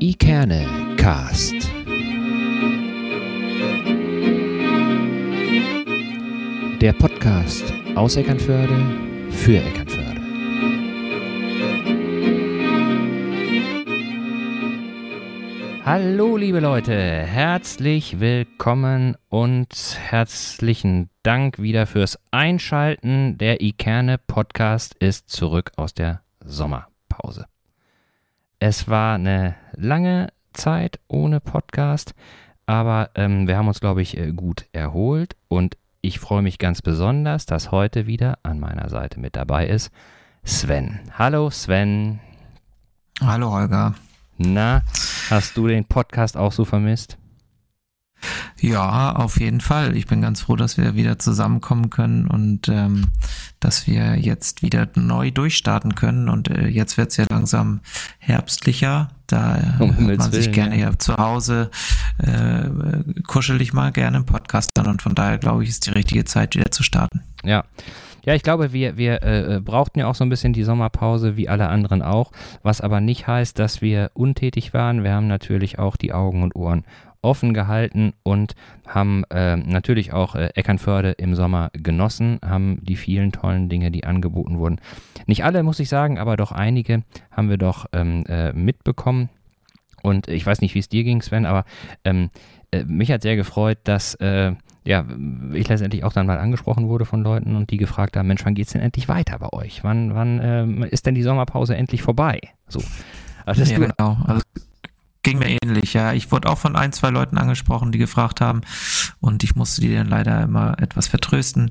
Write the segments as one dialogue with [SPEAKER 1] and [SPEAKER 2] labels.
[SPEAKER 1] Ikerne Cast. Der Podcast aus Eckernförde für Eckernförde. Hallo liebe Leute, herzlich willkommen und herzlichen Dank wieder fürs Einschalten. Der Ikerne Podcast ist zurück aus der Sommerpause. Es war eine lange Zeit ohne Podcast, aber ähm, wir haben uns, glaube ich, äh, gut erholt und ich freue mich ganz besonders, dass heute wieder an meiner Seite mit dabei ist Sven. Hallo Sven.
[SPEAKER 2] Hallo Holger.
[SPEAKER 1] Na, hast du den Podcast auch so vermisst?
[SPEAKER 2] Ja, auf jeden Fall. Ich bin ganz froh, dass wir wieder zusammenkommen können und ähm, dass wir jetzt wieder neu durchstarten können. Und äh, jetzt wird es ja langsam herbstlicher. Da um hört man sich gerne ja. zu Hause, äh, kuschel ich mal gerne im Podcast an. Und von daher glaube ich, ist die richtige Zeit, wieder zu starten.
[SPEAKER 1] Ja. Ja, ich glaube, wir, wir äh, brauchten ja auch so ein bisschen die Sommerpause, wie alle anderen auch, was aber nicht heißt, dass wir untätig waren. Wir haben natürlich auch die Augen und Ohren offen gehalten und haben äh, natürlich auch äh, Eckernförde im Sommer genossen, haben die vielen tollen Dinge, die angeboten wurden. Nicht alle, muss ich sagen, aber doch einige haben wir doch ähm, äh, mitbekommen. Und ich weiß nicht, wie es dir ging, Sven, aber ähm, äh, mich hat sehr gefreut, dass äh, ja, ich letztendlich auch dann mal angesprochen wurde von Leuten und die gefragt haben, Mensch, wann geht es denn endlich weiter bei euch? Wann, wann ähm, ist denn die Sommerpause endlich vorbei? So.
[SPEAKER 2] Also, ja, genau. Also Ging mir ähnlich, ja. Ich wurde auch von ein, zwei Leuten angesprochen, die gefragt haben und ich musste die dann leider immer etwas vertrösten.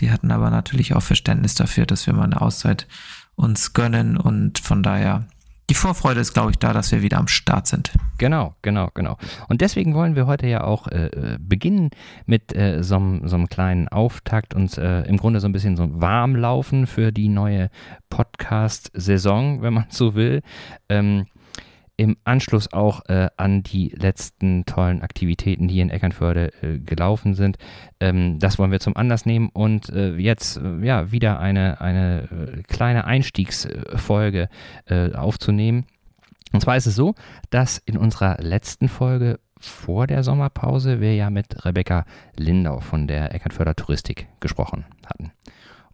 [SPEAKER 2] Die hatten aber natürlich auch Verständnis dafür, dass wir mal eine Auszeit uns gönnen und von daher die Vorfreude ist, glaube ich, da, dass wir wieder am Start sind.
[SPEAKER 1] Genau, genau, genau. Und deswegen wollen wir heute ja auch äh, beginnen mit äh, so, einem kleinen Auftakt und äh, im Grunde so ein bisschen so warm laufen für die neue Podcast-Saison, wenn man so will. Ähm, im Anschluss auch äh, an die letzten tollen Aktivitäten, die in Eckernförde äh, gelaufen sind. Ähm, das wollen wir zum Anlass nehmen und äh, jetzt äh, ja wieder eine, eine äh, kleine Einstiegsfolge äh, aufzunehmen. Und zwar ist es so, dass in unserer letzten Folge vor der Sommerpause wir ja mit Rebecca Lindau von der Eckernförder Touristik gesprochen hatten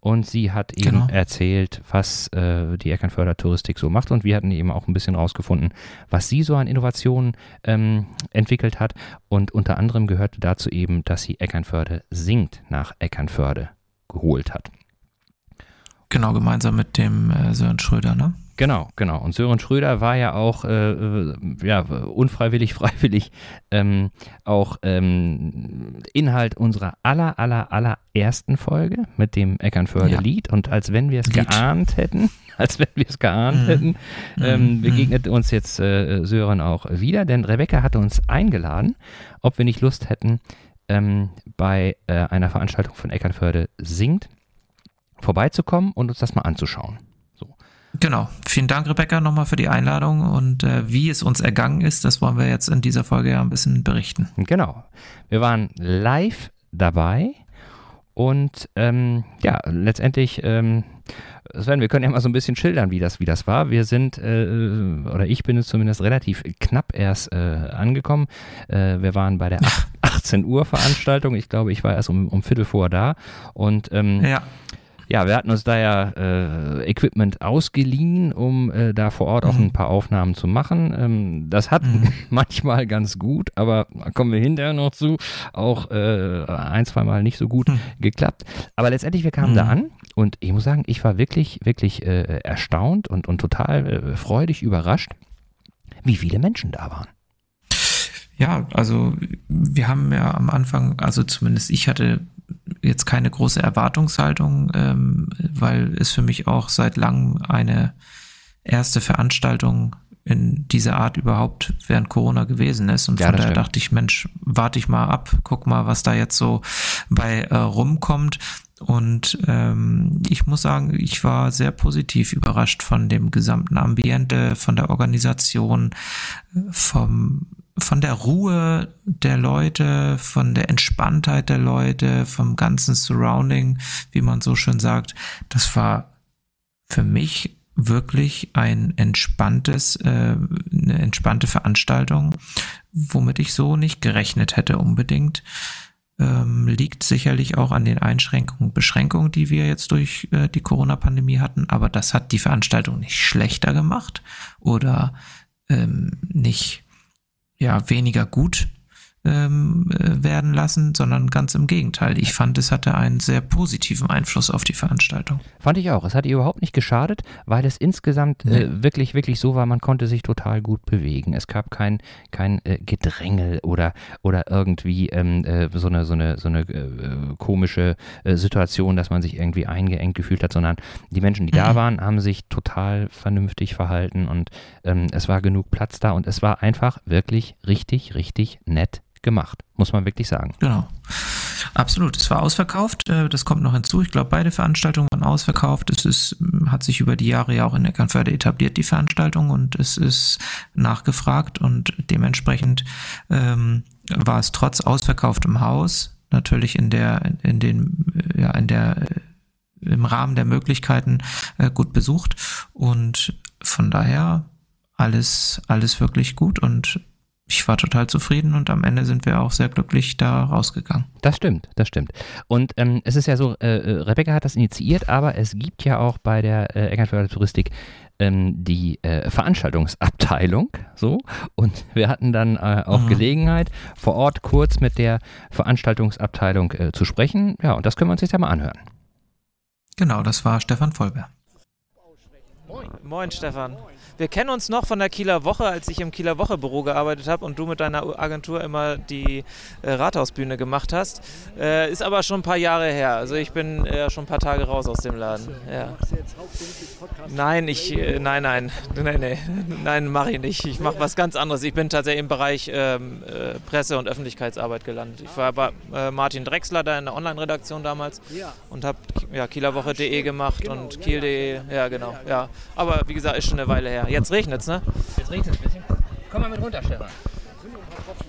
[SPEAKER 1] und sie hat eben genau. erzählt, was äh, die Eckernförder Touristik so macht und wir hatten eben auch ein bisschen rausgefunden, was sie so an Innovationen ähm, entwickelt hat und unter anderem gehörte dazu eben, dass sie Eckernförde singt nach Eckernförde geholt hat.
[SPEAKER 2] Genau, gemeinsam mit dem äh, Sören Schröder, ne?
[SPEAKER 1] Genau, genau. Und Sören Schröder war ja auch äh, ja, unfreiwillig, freiwillig ähm, auch ähm, Inhalt unserer aller, aller, aller ersten Folge mit dem Eckernförde-Lied. Ja. Und als wenn wir es geahnt hätten, als wenn wir es geahnt mhm. hätten, ähm, mhm. begegnet uns jetzt äh, Sören auch wieder, denn Rebecca hatte uns eingeladen, ob wir nicht Lust hätten, ähm, bei äh, einer Veranstaltung von Eckernförde singt, vorbeizukommen und uns das mal anzuschauen.
[SPEAKER 2] Genau. Vielen Dank, Rebecca, nochmal für die Einladung und äh, wie es uns ergangen ist, das wollen wir jetzt in dieser Folge ja ein bisschen berichten.
[SPEAKER 1] Genau. Wir waren live dabei und ähm, ja, letztendlich, ähm, Sven, wir können ja mal so ein bisschen schildern, wie das, wie das war. Wir sind, äh, oder ich bin es zumindest relativ knapp erst äh, angekommen. Äh, wir waren bei der 18 Uhr Veranstaltung. Ich glaube, ich war erst um, um Viertel vor da und ähm, ja ja, wir hatten uns da ja äh, Equipment ausgeliehen, um äh, da vor Ort auch mhm. ein paar Aufnahmen zu machen. Ähm, das hat mhm. manchmal ganz gut, aber kommen wir hinterher noch zu, auch äh, ein, zwei Mal nicht so gut mhm. geklappt. Aber letztendlich, wir kamen da mhm. an und ich muss sagen, ich war wirklich, wirklich äh, erstaunt und, und total äh, freudig überrascht, wie viele Menschen da waren.
[SPEAKER 2] Ja, also wir haben ja am Anfang, also zumindest ich hatte jetzt keine große Erwartungshaltung, ähm, weil es für mich auch seit langem eine erste Veranstaltung in dieser Art überhaupt während Corona gewesen ist. Und ja, von daher stimmt. dachte ich, Mensch, warte ich mal ab, guck mal, was da jetzt so bei äh, rumkommt. Und ähm, ich muss sagen, ich war sehr positiv überrascht von dem gesamten Ambiente, von der Organisation, vom von der Ruhe der Leute, von der Entspanntheit der Leute, vom ganzen Surrounding, wie man so schön sagt, das war für mich wirklich ein entspanntes, äh, eine entspannte Veranstaltung, womit ich so nicht gerechnet hätte unbedingt. Ähm, liegt sicherlich auch an den Einschränkungen, Beschränkungen, die wir jetzt durch äh, die Corona-Pandemie hatten, aber das hat die Veranstaltung nicht schlechter gemacht oder ähm, nicht ja weniger gut ähm, äh, werden lassen, sondern ganz im Gegenteil. Ich fand, es hatte einen sehr positiven Einfluss auf die Veranstaltung.
[SPEAKER 1] Fand ich auch. Es hat ihr überhaupt nicht geschadet, weil es insgesamt nee. äh, wirklich, wirklich so war, man konnte sich total gut bewegen. Es gab kein, kein äh, Gedrängel oder, oder irgendwie ähm, äh, so eine, so eine, so eine äh, komische äh, Situation, dass man sich irgendwie eingeengt gefühlt hat, sondern die Menschen, die mhm. da waren, haben sich total vernünftig verhalten und ähm, es war genug Platz da und es war einfach wirklich richtig, richtig nett gemacht, muss man wirklich sagen.
[SPEAKER 2] Genau. Absolut. Es war ausverkauft. Äh, das kommt noch hinzu. Ich glaube, beide Veranstaltungen waren ausverkauft. Es ist, hat sich über die Jahre ja auch in Eckernförde etabliert, die Veranstaltung, und es ist nachgefragt und dementsprechend ähm, war es trotz ausverkauftem Haus natürlich in der, in den, ja, in der, im Rahmen der Möglichkeiten äh, gut besucht und von daher alles, alles wirklich gut und ich war total zufrieden und am Ende sind wir auch sehr glücklich da rausgegangen.
[SPEAKER 1] Das stimmt, das stimmt. Und ähm, es ist ja so, äh, äh Rebecca hat das initiiert, aber es gibt ja auch bei der äh, Eckernförder Touristik ähm, die äh, Veranstaltungsabteilung, so. Und wir hatten dann äh, auch mhm. Gelegenheit, vor Ort kurz mit der Veranstaltungsabteilung äh, zu sprechen. Ja, und das können wir uns jetzt ja mal anhören.
[SPEAKER 2] Genau, das war Stefan Vollberg.
[SPEAKER 3] Moin. Moin, Stefan. Wir kennen uns noch von der Kieler Woche, als ich im Kieler Woche Büro gearbeitet habe und du mit deiner Agentur immer die äh, Rathausbühne gemacht hast. Äh, ist aber schon ein paar Jahre her. Also ich bin äh, schon ein paar Tage raus aus dem Laden. Ja. Nein, ich, äh, nein, nein, nein, nein, nein, mache ich nicht. Ich mache was ganz anderes. Ich bin tatsächlich im Bereich ähm, äh, Presse- und Öffentlichkeitsarbeit gelandet. Ich war bei äh, Martin Drexler da in der Online-Redaktion damals und habe ja, kielerwoche.de gemacht genau, und kiel.de. Ja, genau. Ja. Aber wie gesagt, ist schon eine Weile her. Jetzt regnet es, ne?
[SPEAKER 1] Jetzt regnet es ein bisschen. Komm mal mit runter, Stefan.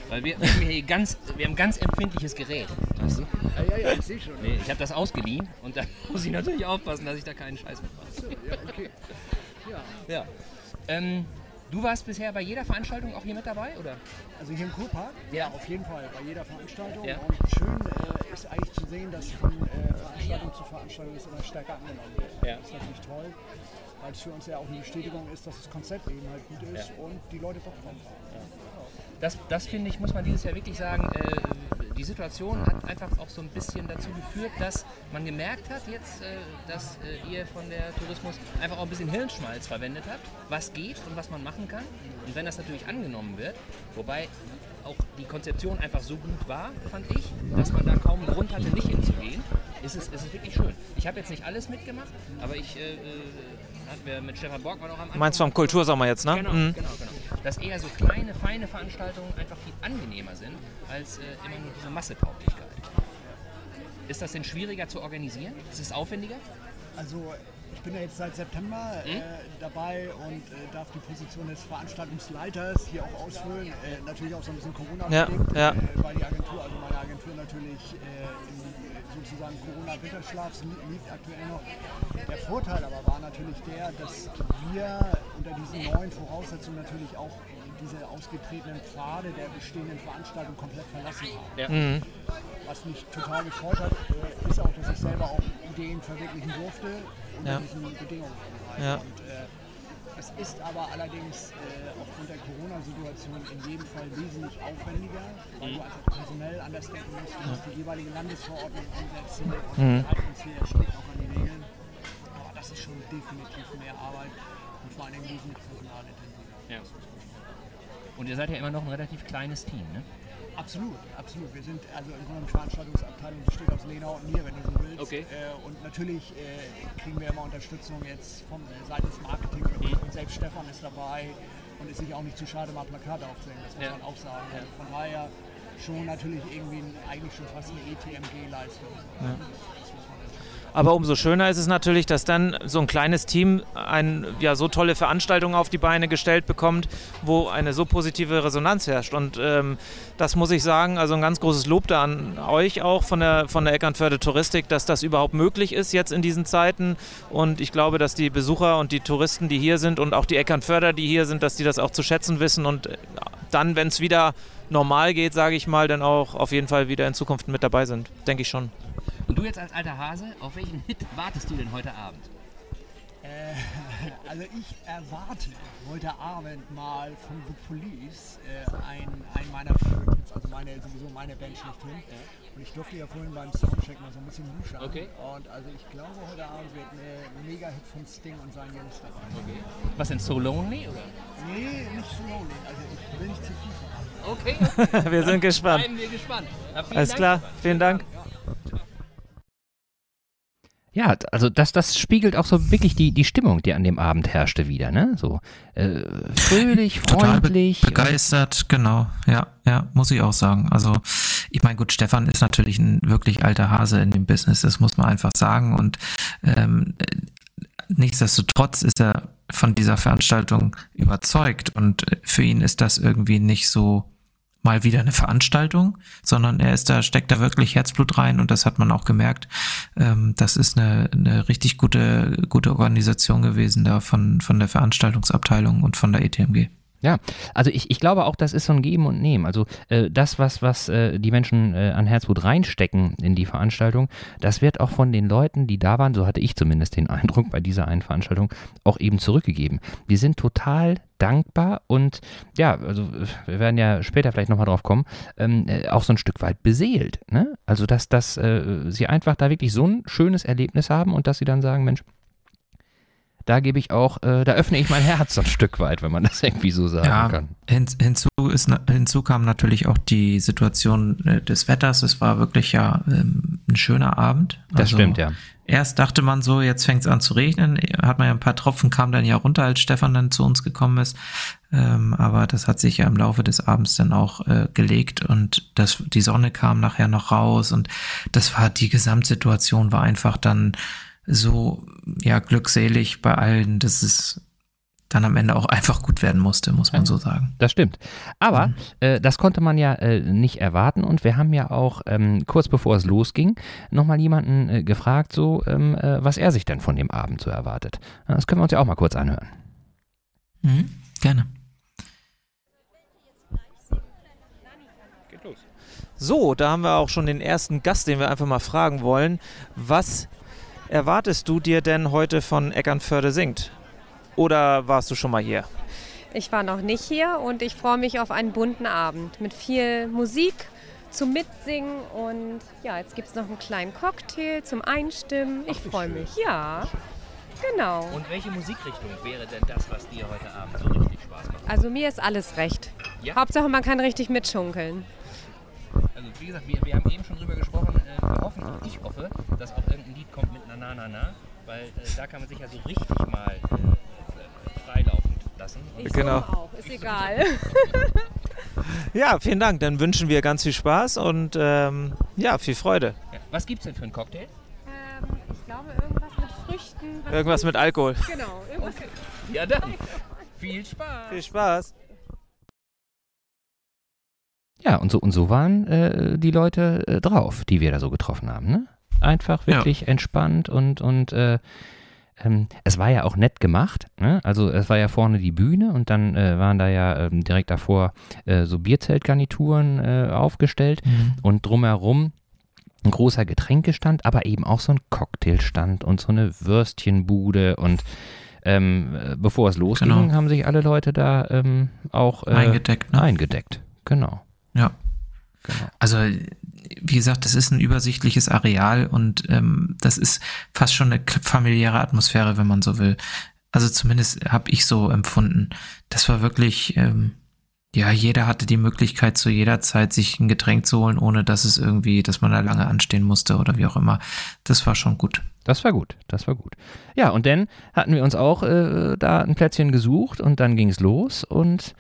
[SPEAKER 1] Weil wir, wir, haben hier ganz, wir haben ganz empfindliches Gerät. Weißt du? Ja, ja, ja, ich sehe schon. Nee, ich habe das ausgeliehen und da muss ich natürlich aufpassen, dass ich da keinen Scheiß mitmache. Ja, okay. Ja. ja. Ähm, du warst bisher bei jeder Veranstaltung auch hier mit dabei, oder?
[SPEAKER 4] Also hier im Kurpark? Ja, auf jeden Fall. Bei jeder Veranstaltung. Ja. Und schön äh, ist eigentlich zu sehen, dass von äh, Veranstaltung zu Veranstaltung es immer stärker angenommen wird. Ja. Das ist natürlich toll weil es für uns ja auch eine Bestätigung ist, dass das Konzept eben halt gut ist ja. und die Leute Bock drauf haben. Ja.
[SPEAKER 1] Das, das finde ich, muss man dieses Jahr wirklich sagen, äh, die Situation hat einfach auch so ein bisschen dazu geführt, dass man gemerkt hat jetzt, äh, dass äh, ihr von der Tourismus einfach auch ein bisschen Hirnschmalz verwendet habt, was geht und was man machen kann. Und wenn das natürlich angenommen wird, wobei auch die Konzeption einfach so gut war, fand ich, dass man da kaum einen Grund hatte, nicht hinzugehen, ist es, ist es wirklich schön. Ich habe jetzt nicht alles mitgemacht, aber ich äh, äh hatten wir mit Stefan Borgmann auch am Anfang.
[SPEAKER 3] Meinst du vom Kultursommer jetzt, ne?
[SPEAKER 1] Genau, mhm. genau, genau. Dass eher so kleine, feine Veranstaltungen einfach viel angenehmer sind, als äh, immer nur diese Massetauglichkeit. Ist das denn schwieriger zu organisieren? Ist es aufwendiger?
[SPEAKER 4] Also ich bin ja jetzt seit September äh, mhm. dabei und äh, darf die Position des Veranstaltungsleiters hier auch ausfüllen. Äh, natürlich auch so ein bisschen Corona-bedingt, ja, ja. Äh, weil die Agentur, also meine Agentur natürlich äh, in sozusagen Corona-Winterschlaf liegt aktuell noch. Der Vorteil aber war natürlich der, dass wir unter diesen neuen Voraussetzungen natürlich auch diese ausgetretenen Pfade der bestehenden Veranstaltung komplett verlassen haben. Ja. Mhm. Was mich total gefreut hat, äh, ist auch, dass ich selber auch Ideen verwirklichen durfte unter ja. diesen Bedingungen. Ja. Und, äh, es ist aber allerdings äh, aufgrund der Corona-Situation in jedem Fall wesentlich aufwendiger, weil du einfach personell anders denken musst. Du musst die jeweilige Landesverordnung umsetzen und mhm. halten uns hier strikt auch an die Regeln. Aber das ist schon definitiv mehr Arbeit und vor allem wesentlich personalintensiver. Ja.
[SPEAKER 1] Und ihr seid ja immer noch ein relativ kleines Team, ne?
[SPEAKER 4] Absolut, absolut. Wir sind also in unserer Veranstaltungsabteilung besteht aus Lena und mir, wenn du so willst. Okay. Äh, und natürlich äh, kriegen wir immer Unterstützung jetzt von äh, Seiten des Marketing mhm. und selbst Stefan ist dabei und ist sich auch nicht zu schade, mal Plakate aufzuhängen. Das muss ja. man auch sagen. Ja. Von daher schon natürlich irgendwie ein, eigentlich schon fast eine ETMG-Leistung. Ja.
[SPEAKER 3] Aber umso schöner ist es natürlich, dass dann so ein kleines Team ein, ja, so tolle Veranstaltung auf die Beine gestellt bekommt, wo eine so positive Resonanz herrscht. Und ähm, das muss ich sagen, also ein ganz großes Lob da an euch auch von der, von der Eckernförde Touristik, dass das überhaupt möglich ist jetzt in diesen Zeiten. Und ich glaube, dass die Besucher und die Touristen, die hier sind und auch die Eckernförder, die hier sind, dass die das auch zu schätzen wissen und dann, wenn es wieder normal geht, sage ich mal, dann auch auf jeden Fall wieder in Zukunft mit dabei sind. Denke ich schon.
[SPEAKER 1] Und du jetzt als alter Hase, auf welchen Hit wartest du denn heute Abend?
[SPEAKER 4] Äh, also ich erwarte heute Abend mal von The Police äh, ein, ein meiner Favorites, also meine, sowieso meine Band schlechthin. Ja. Und ich durfte ja vorhin beim Soundcheck mal so ein bisschen luschern. Okay. Und also ich glaube, heute Abend wird ein Mega-Hit von Sting und seinen Jungs dabei. Okay.
[SPEAKER 1] Was denn, So Lonely? Oder?
[SPEAKER 4] Nee, nicht So Lonely. Also ich will nicht zu viel verraten.
[SPEAKER 3] Okay. okay. wir sind gespannt.
[SPEAKER 1] Bleiben wir gespannt.
[SPEAKER 3] Alles Dank klar, vielen Dank.
[SPEAKER 1] Ja, also das, das spiegelt auch so wirklich die, die Stimmung, die an dem Abend herrschte wieder, ne? So äh, fröhlich, freundlich.
[SPEAKER 2] Be begeistert, genau. Ja, ja, muss ich auch sagen. Also ich meine, gut, Stefan ist natürlich ein wirklich alter Hase in dem Business, das muss man einfach sagen. Und ähm, nichtsdestotrotz ist er von dieser Veranstaltung überzeugt und für ihn ist das irgendwie nicht so mal wieder eine Veranstaltung, sondern er ist da, steckt da wirklich Herzblut rein und das hat man auch gemerkt. Ähm, das ist eine, eine richtig gute, gute Organisation gewesen da von, von der Veranstaltungsabteilung und von der ETMG.
[SPEAKER 1] Ja, also ich, ich glaube auch, das ist so ein Geben und Nehmen. Also äh, das, was, was äh, die Menschen äh, an Herzblut reinstecken in die Veranstaltung, das wird auch von den Leuten, die da waren, so hatte ich zumindest den Eindruck bei dieser einen Veranstaltung, auch eben zurückgegeben. Die sind total dankbar und ja, also wir werden ja später vielleicht nochmal drauf kommen, ähm, äh, auch so ein Stück weit beseelt. Ne? Also dass, dass äh, sie einfach da wirklich so ein schönes Erlebnis haben und dass sie dann sagen, Mensch, da gebe ich auch, äh, da öffne ich mein Herz ein Stück weit, wenn man das irgendwie so sagen ja, kann.
[SPEAKER 2] Hin, hinzu, ist, hinzu kam natürlich auch die Situation äh, des Wetters. Es war wirklich ja ähm, ein schöner Abend.
[SPEAKER 1] Das also, stimmt, ja.
[SPEAKER 2] Erst dachte man so, jetzt fängt es an zu regnen, hat man ja ein paar Tropfen, kam dann ja runter, als Stefan dann zu uns gekommen ist. Ähm, aber das hat sich ja im Laufe des Abends dann auch äh, gelegt und das, die Sonne kam nachher noch raus und das war, die Gesamtsituation war einfach dann so ja glückselig bei allen, dass es dann am Ende auch einfach gut werden musste, muss man so sagen.
[SPEAKER 1] Das stimmt. Aber mhm. äh, das konnte man ja äh, nicht erwarten und wir haben ja auch ähm, kurz bevor es losging nochmal jemanden äh, gefragt, so ähm, äh, was er sich denn von dem Abend so erwartet. Das können wir uns ja auch mal kurz anhören.
[SPEAKER 2] Mhm. Gerne.
[SPEAKER 3] So, da haben wir auch schon den ersten Gast, den wir einfach mal fragen wollen. Was erwartest du dir denn heute von Eckernförde singt? Oder warst du schon mal hier?
[SPEAKER 5] Ich war noch nicht hier und ich freue mich auf einen bunten Abend mit viel Musik zum Mitsingen und ja, jetzt gibt es noch einen kleinen Cocktail zum Einstimmen. Ich freue mich. Ja, genau.
[SPEAKER 1] Und welche Musikrichtung wäre denn das, was dir heute Abend so richtig Spaß macht?
[SPEAKER 5] Also mir ist alles recht. Ja? Hauptsache man kann richtig mitschunkeln.
[SPEAKER 1] Also wie gesagt, wir, wir haben eben schon drüber gesprochen. Äh, wir hoffen, ich hoffe, dass auch irgendein Lied kommt mit Na Na Na weil äh, da kann man sich ja so richtig mal äh, freilaufen lassen.
[SPEAKER 5] Ich genau. auch, ist ich egal.
[SPEAKER 3] ja, vielen Dank. Dann wünschen wir ganz viel Spaß und ähm, ja, viel Freude. Ja.
[SPEAKER 1] Was es denn für einen Cocktail?
[SPEAKER 5] Ähm, ich glaube irgendwas mit Früchten.
[SPEAKER 3] Irgendwas mit Alkohol.
[SPEAKER 5] Genau. Irgendwas
[SPEAKER 1] okay. Ja dann. Viel Spaß.
[SPEAKER 3] Viel Spaß.
[SPEAKER 1] Ja, und so, und so waren äh, die Leute äh, drauf, die wir da so getroffen haben. Ne? Einfach wirklich ja. entspannt und, und äh, ähm, es war ja auch nett gemacht. Ne? Also es war ja vorne die Bühne und dann äh, waren da ja ähm, direkt davor äh, so Bierzeltgarnituren äh, aufgestellt mhm. und drumherum ein großer Getränkestand, aber eben auch so ein Cocktailstand und so eine Würstchenbude und ähm, bevor es losging, genau. haben sich alle Leute da ähm, auch
[SPEAKER 2] eingedeckt.
[SPEAKER 1] Ne? Eingedeckt, genau.
[SPEAKER 2] Ja. Genau. Also, wie gesagt, das ist ein übersichtliches Areal und ähm, das ist fast schon eine familiäre Atmosphäre, wenn man so will. Also zumindest habe ich so empfunden. Das war wirklich, ähm, ja, jeder hatte die Möglichkeit zu jeder Zeit sich ein Getränk zu holen, ohne dass es irgendwie, dass man da lange anstehen musste oder wie auch immer. Das war schon gut.
[SPEAKER 1] Das war gut, das war gut. Ja, und dann hatten wir uns auch äh, da ein Plätzchen gesucht und dann ging es los und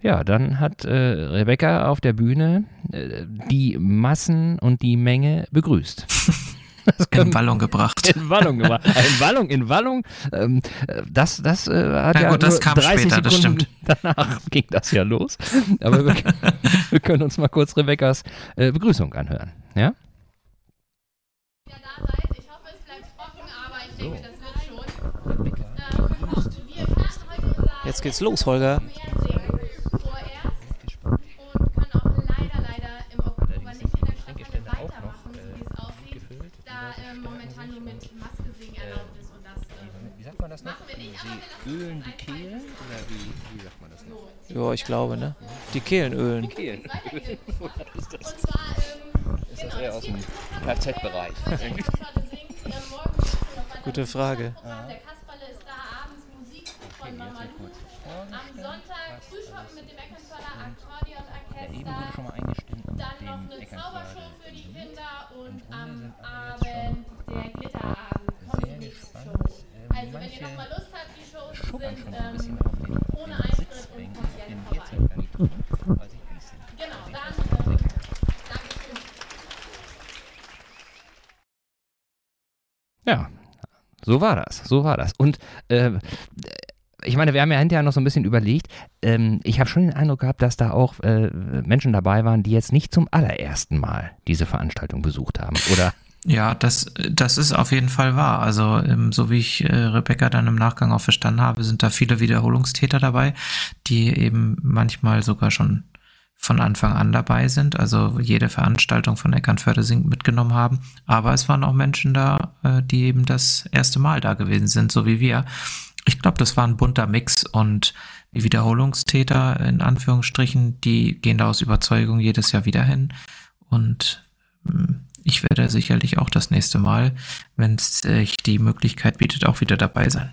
[SPEAKER 1] ja, dann hat äh, Rebecca auf der Bühne äh, die Massen und die Menge begrüßt.
[SPEAKER 2] in Wallung gebracht.
[SPEAKER 1] In Wallung gebracht. in Wallung, in Wallung. Ähm, das, das äh, hat ja,
[SPEAKER 2] ja gut, das kam 30 später, das
[SPEAKER 1] stimmt. Danach ging das ja los. Aber wir, wir können uns mal kurz Rebekkas äh, Begrüßung anhören. Ja?
[SPEAKER 6] Ja, da seid. Ich hoffe, es bleibt trocken, aber ich denke, das wird schon. Ähm,
[SPEAKER 3] Jetzt geht's los, Holger.
[SPEAKER 1] Ölen die Kehlen? Oder wie, wie sagt man das noch?
[SPEAKER 3] Ja, ich glaube, ne? Die Kehlen ölen. Die
[SPEAKER 1] Kehlen. ist das? Ist das eher aus dem KZ-Bereich?
[SPEAKER 3] Gute Frage.
[SPEAKER 6] Der Kasperle ist da abends Musik von Mama Am Sonntag Frühschoppen mit dem Eckernförder Akkordeonorchester. Dann noch eine Zaubershow für die Kinder und am Abend der Glitterabend. Comedy-Show. Also wenn ihr noch mal Lust habt, die Shows sind ähm, ohne Eintritt und kommt
[SPEAKER 1] wir
[SPEAKER 6] vorbei. Genau, dann Dankeschön.
[SPEAKER 1] Ja, so war das, so war das. Und äh, ich meine, wir haben ja hinterher noch so ein bisschen überlegt. Ähm, ich habe schon den Eindruck gehabt, dass da auch äh, Menschen dabei waren, die jetzt nicht zum allerersten Mal diese Veranstaltung besucht haben, oder?
[SPEAKER 2] Ja, das, das ist auf jeden Fall wahr. Also, ähm, so wie ich äh, Rebecca dann im Nachgang auch verstanden habe, sind da viele Wiederholungstäter dabei, die eben manchmal sogar schon von Anfang an dabei sind, also jede Veranstaltung von Eckernförde singt mitgenommen haben. Aber es waren auch Menschen da, äh, die eben das erste Mal da gewesen sind, so wie wir. Ich glaube, das war ein bunter Mix und die Wiederholungstäter in Anführungsstrichen, die gehen da aus Überzeugung jedes Jahr wieder hin. Und ähm, ich werde sicherlich auch das nächste Mal, wenn es sich die Möglichkeit bietet, auch wieder dabei sein.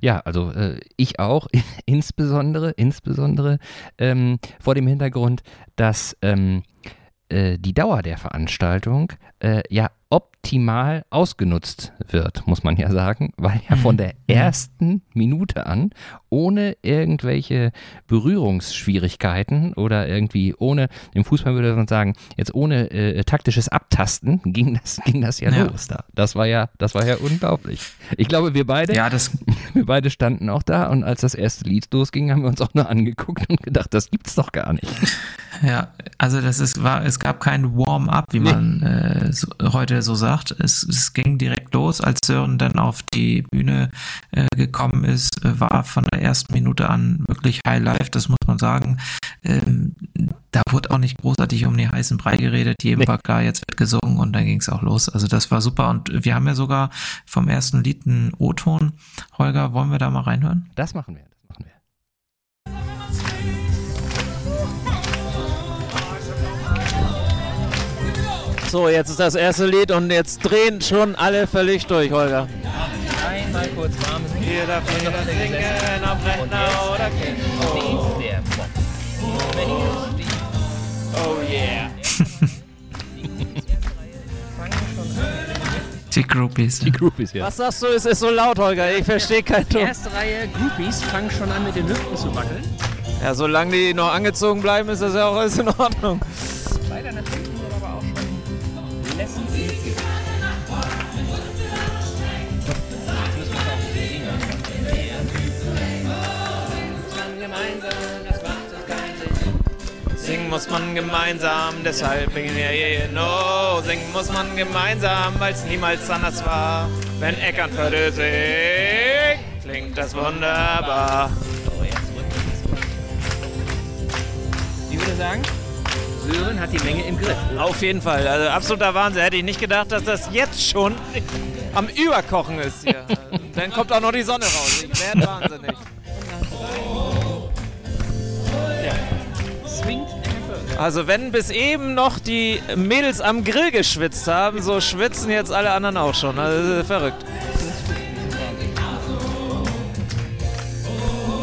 [SPEAKER 1] Ja, also äh, ich auch, insbesondere, insbesondere ähm, vor dem Hintergrund, dass ähm, äh, die Dauer der Veranstaltung äh, ja optimal ausgenutzt wird, muss man ja sagen, weil ja von der ersten Minute an ohne irgendwelche Berührungsschwierigkeiten oder irgendwie ohne, im Fußball würde man sagen, jetzt ohne äh, taktisches Abtasten ging das, ging das ja,
[SPEAKER 2] Ja.
[SPEAKER 1] los da. Das war ja, das war ja unglaublich. Ich glaube, wir beide,
[SPEAKER 2] Ja, das,
[SPEAKER 1] wir beide standen auch da und als das erste Lied losging, haben wir uns auch nur angeguckt und gedacht, das gibt's doch gar nicht.
[SPEAKER 2] Ja, also das ist, war, es gab kein Warm-up, wie
[SPEAKER 1] Nee.
[SPEAKER 2] man äh, so, heute so sagt. Es, es ging direkt los, als Sören dann auf die Bühne äh, gekommen ist, äh, war von der ersten Minute an wirklich High Life, das muss man sagen. Ähm, da wurde auch nicht großartig um den heißen Brei geredet, jedem
[SPEAKER 1] Nee.
[SPEAKER 2] war klar, jetzt wird gesungen und dann ging es auch los. Also das war super und wir haben ja sogar vom ersten Lied einen O-Ton. Holger, wollen wir da mal reinhören?
[SPEAKER 1] Das machen wir, das machen wir.
[SPEAKER 3] So, jetzt ist das erste Lied und jetzt drehen schon alle völlig durch, Holger.
[SPEAKER 1] Einmal kurz warm
[SPEAKER 3] Jeder singen, ob Rentner oder Kind. Oh,
[SPEAKER 1] der Bock.
[SPEAKER 3] oh yeah.
[SPEAKER 2] Die Groupies.
[SPEAKER 1] Die Groupies hier.
[SPEAKER 3] Was sagst du, es ist so laut, Holger? Ich verstehe kein
[SPEAKER 1] Die
[SPEAKER 3] Ton.
[SPEAKER 1] erste Reihe Groupies fangen schon an mit den Hüften zu wackeln.
[SPEAKER 3] Ja, solange die noch angezogen bleiben, ist das ja auch alles in Ordnung.
[SPEAKER 1] Leider natürlich mitgehen.
[SPEAKER 3] Singen muss man gemeinsam, deshalb bringen wir hier no. Singen muss man gemeinsam, weil es niemals anders war. Wenn Eckernförde singt, klingt das wunderbar.
[SPEAKER 1] Ich würde sagen, Sören hat die Menge im Griff.
[SPEAKER 3] Auf jeden Fall, also absoluter Wahnsinn. Hätte ich nicht gedacht, dass das jetzt schon am Überkochen ist hier. Dann kommt auch noch die Sonne raus. Ich werde wahnsinnig. Also wenn bis eben noch die Mädels am Grill geschwitzt haben, so schwitzen jetzt alle anderen auch schon. Also verrückt.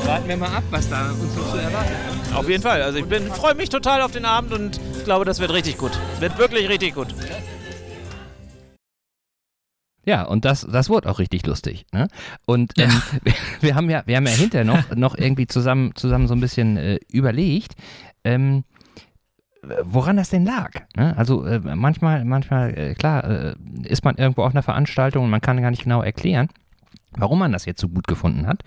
[SPEAKER 1] Warten wir mal ab, was da uns noch so erwartet.
[SPEAKER 3] Auf jeden Fall. Also ich bin freue mich total auf den Abend und glaube, das wird richtig gut. Wird wirklich richtig gut.
[SPEAKER 1] Ja, und das, das wurde auch richtig lustig. Ne? Und ähm,
[SPEAKER 2] Ja.
[SPEAKER 1] wir, wir haben ja, wir haben ja hinterher noch, noch irgendwie zusammen, zusammen so ein bisschen äh, überlegt, ähm, woran das denn lag. Ne? Also äh, manchmal, manchmal, äh, klar, äh, ist man irgendwo auf einer Veranstaltung und man kann gar nicht genau erklären, warum man das jetzt so gut gefunden hat.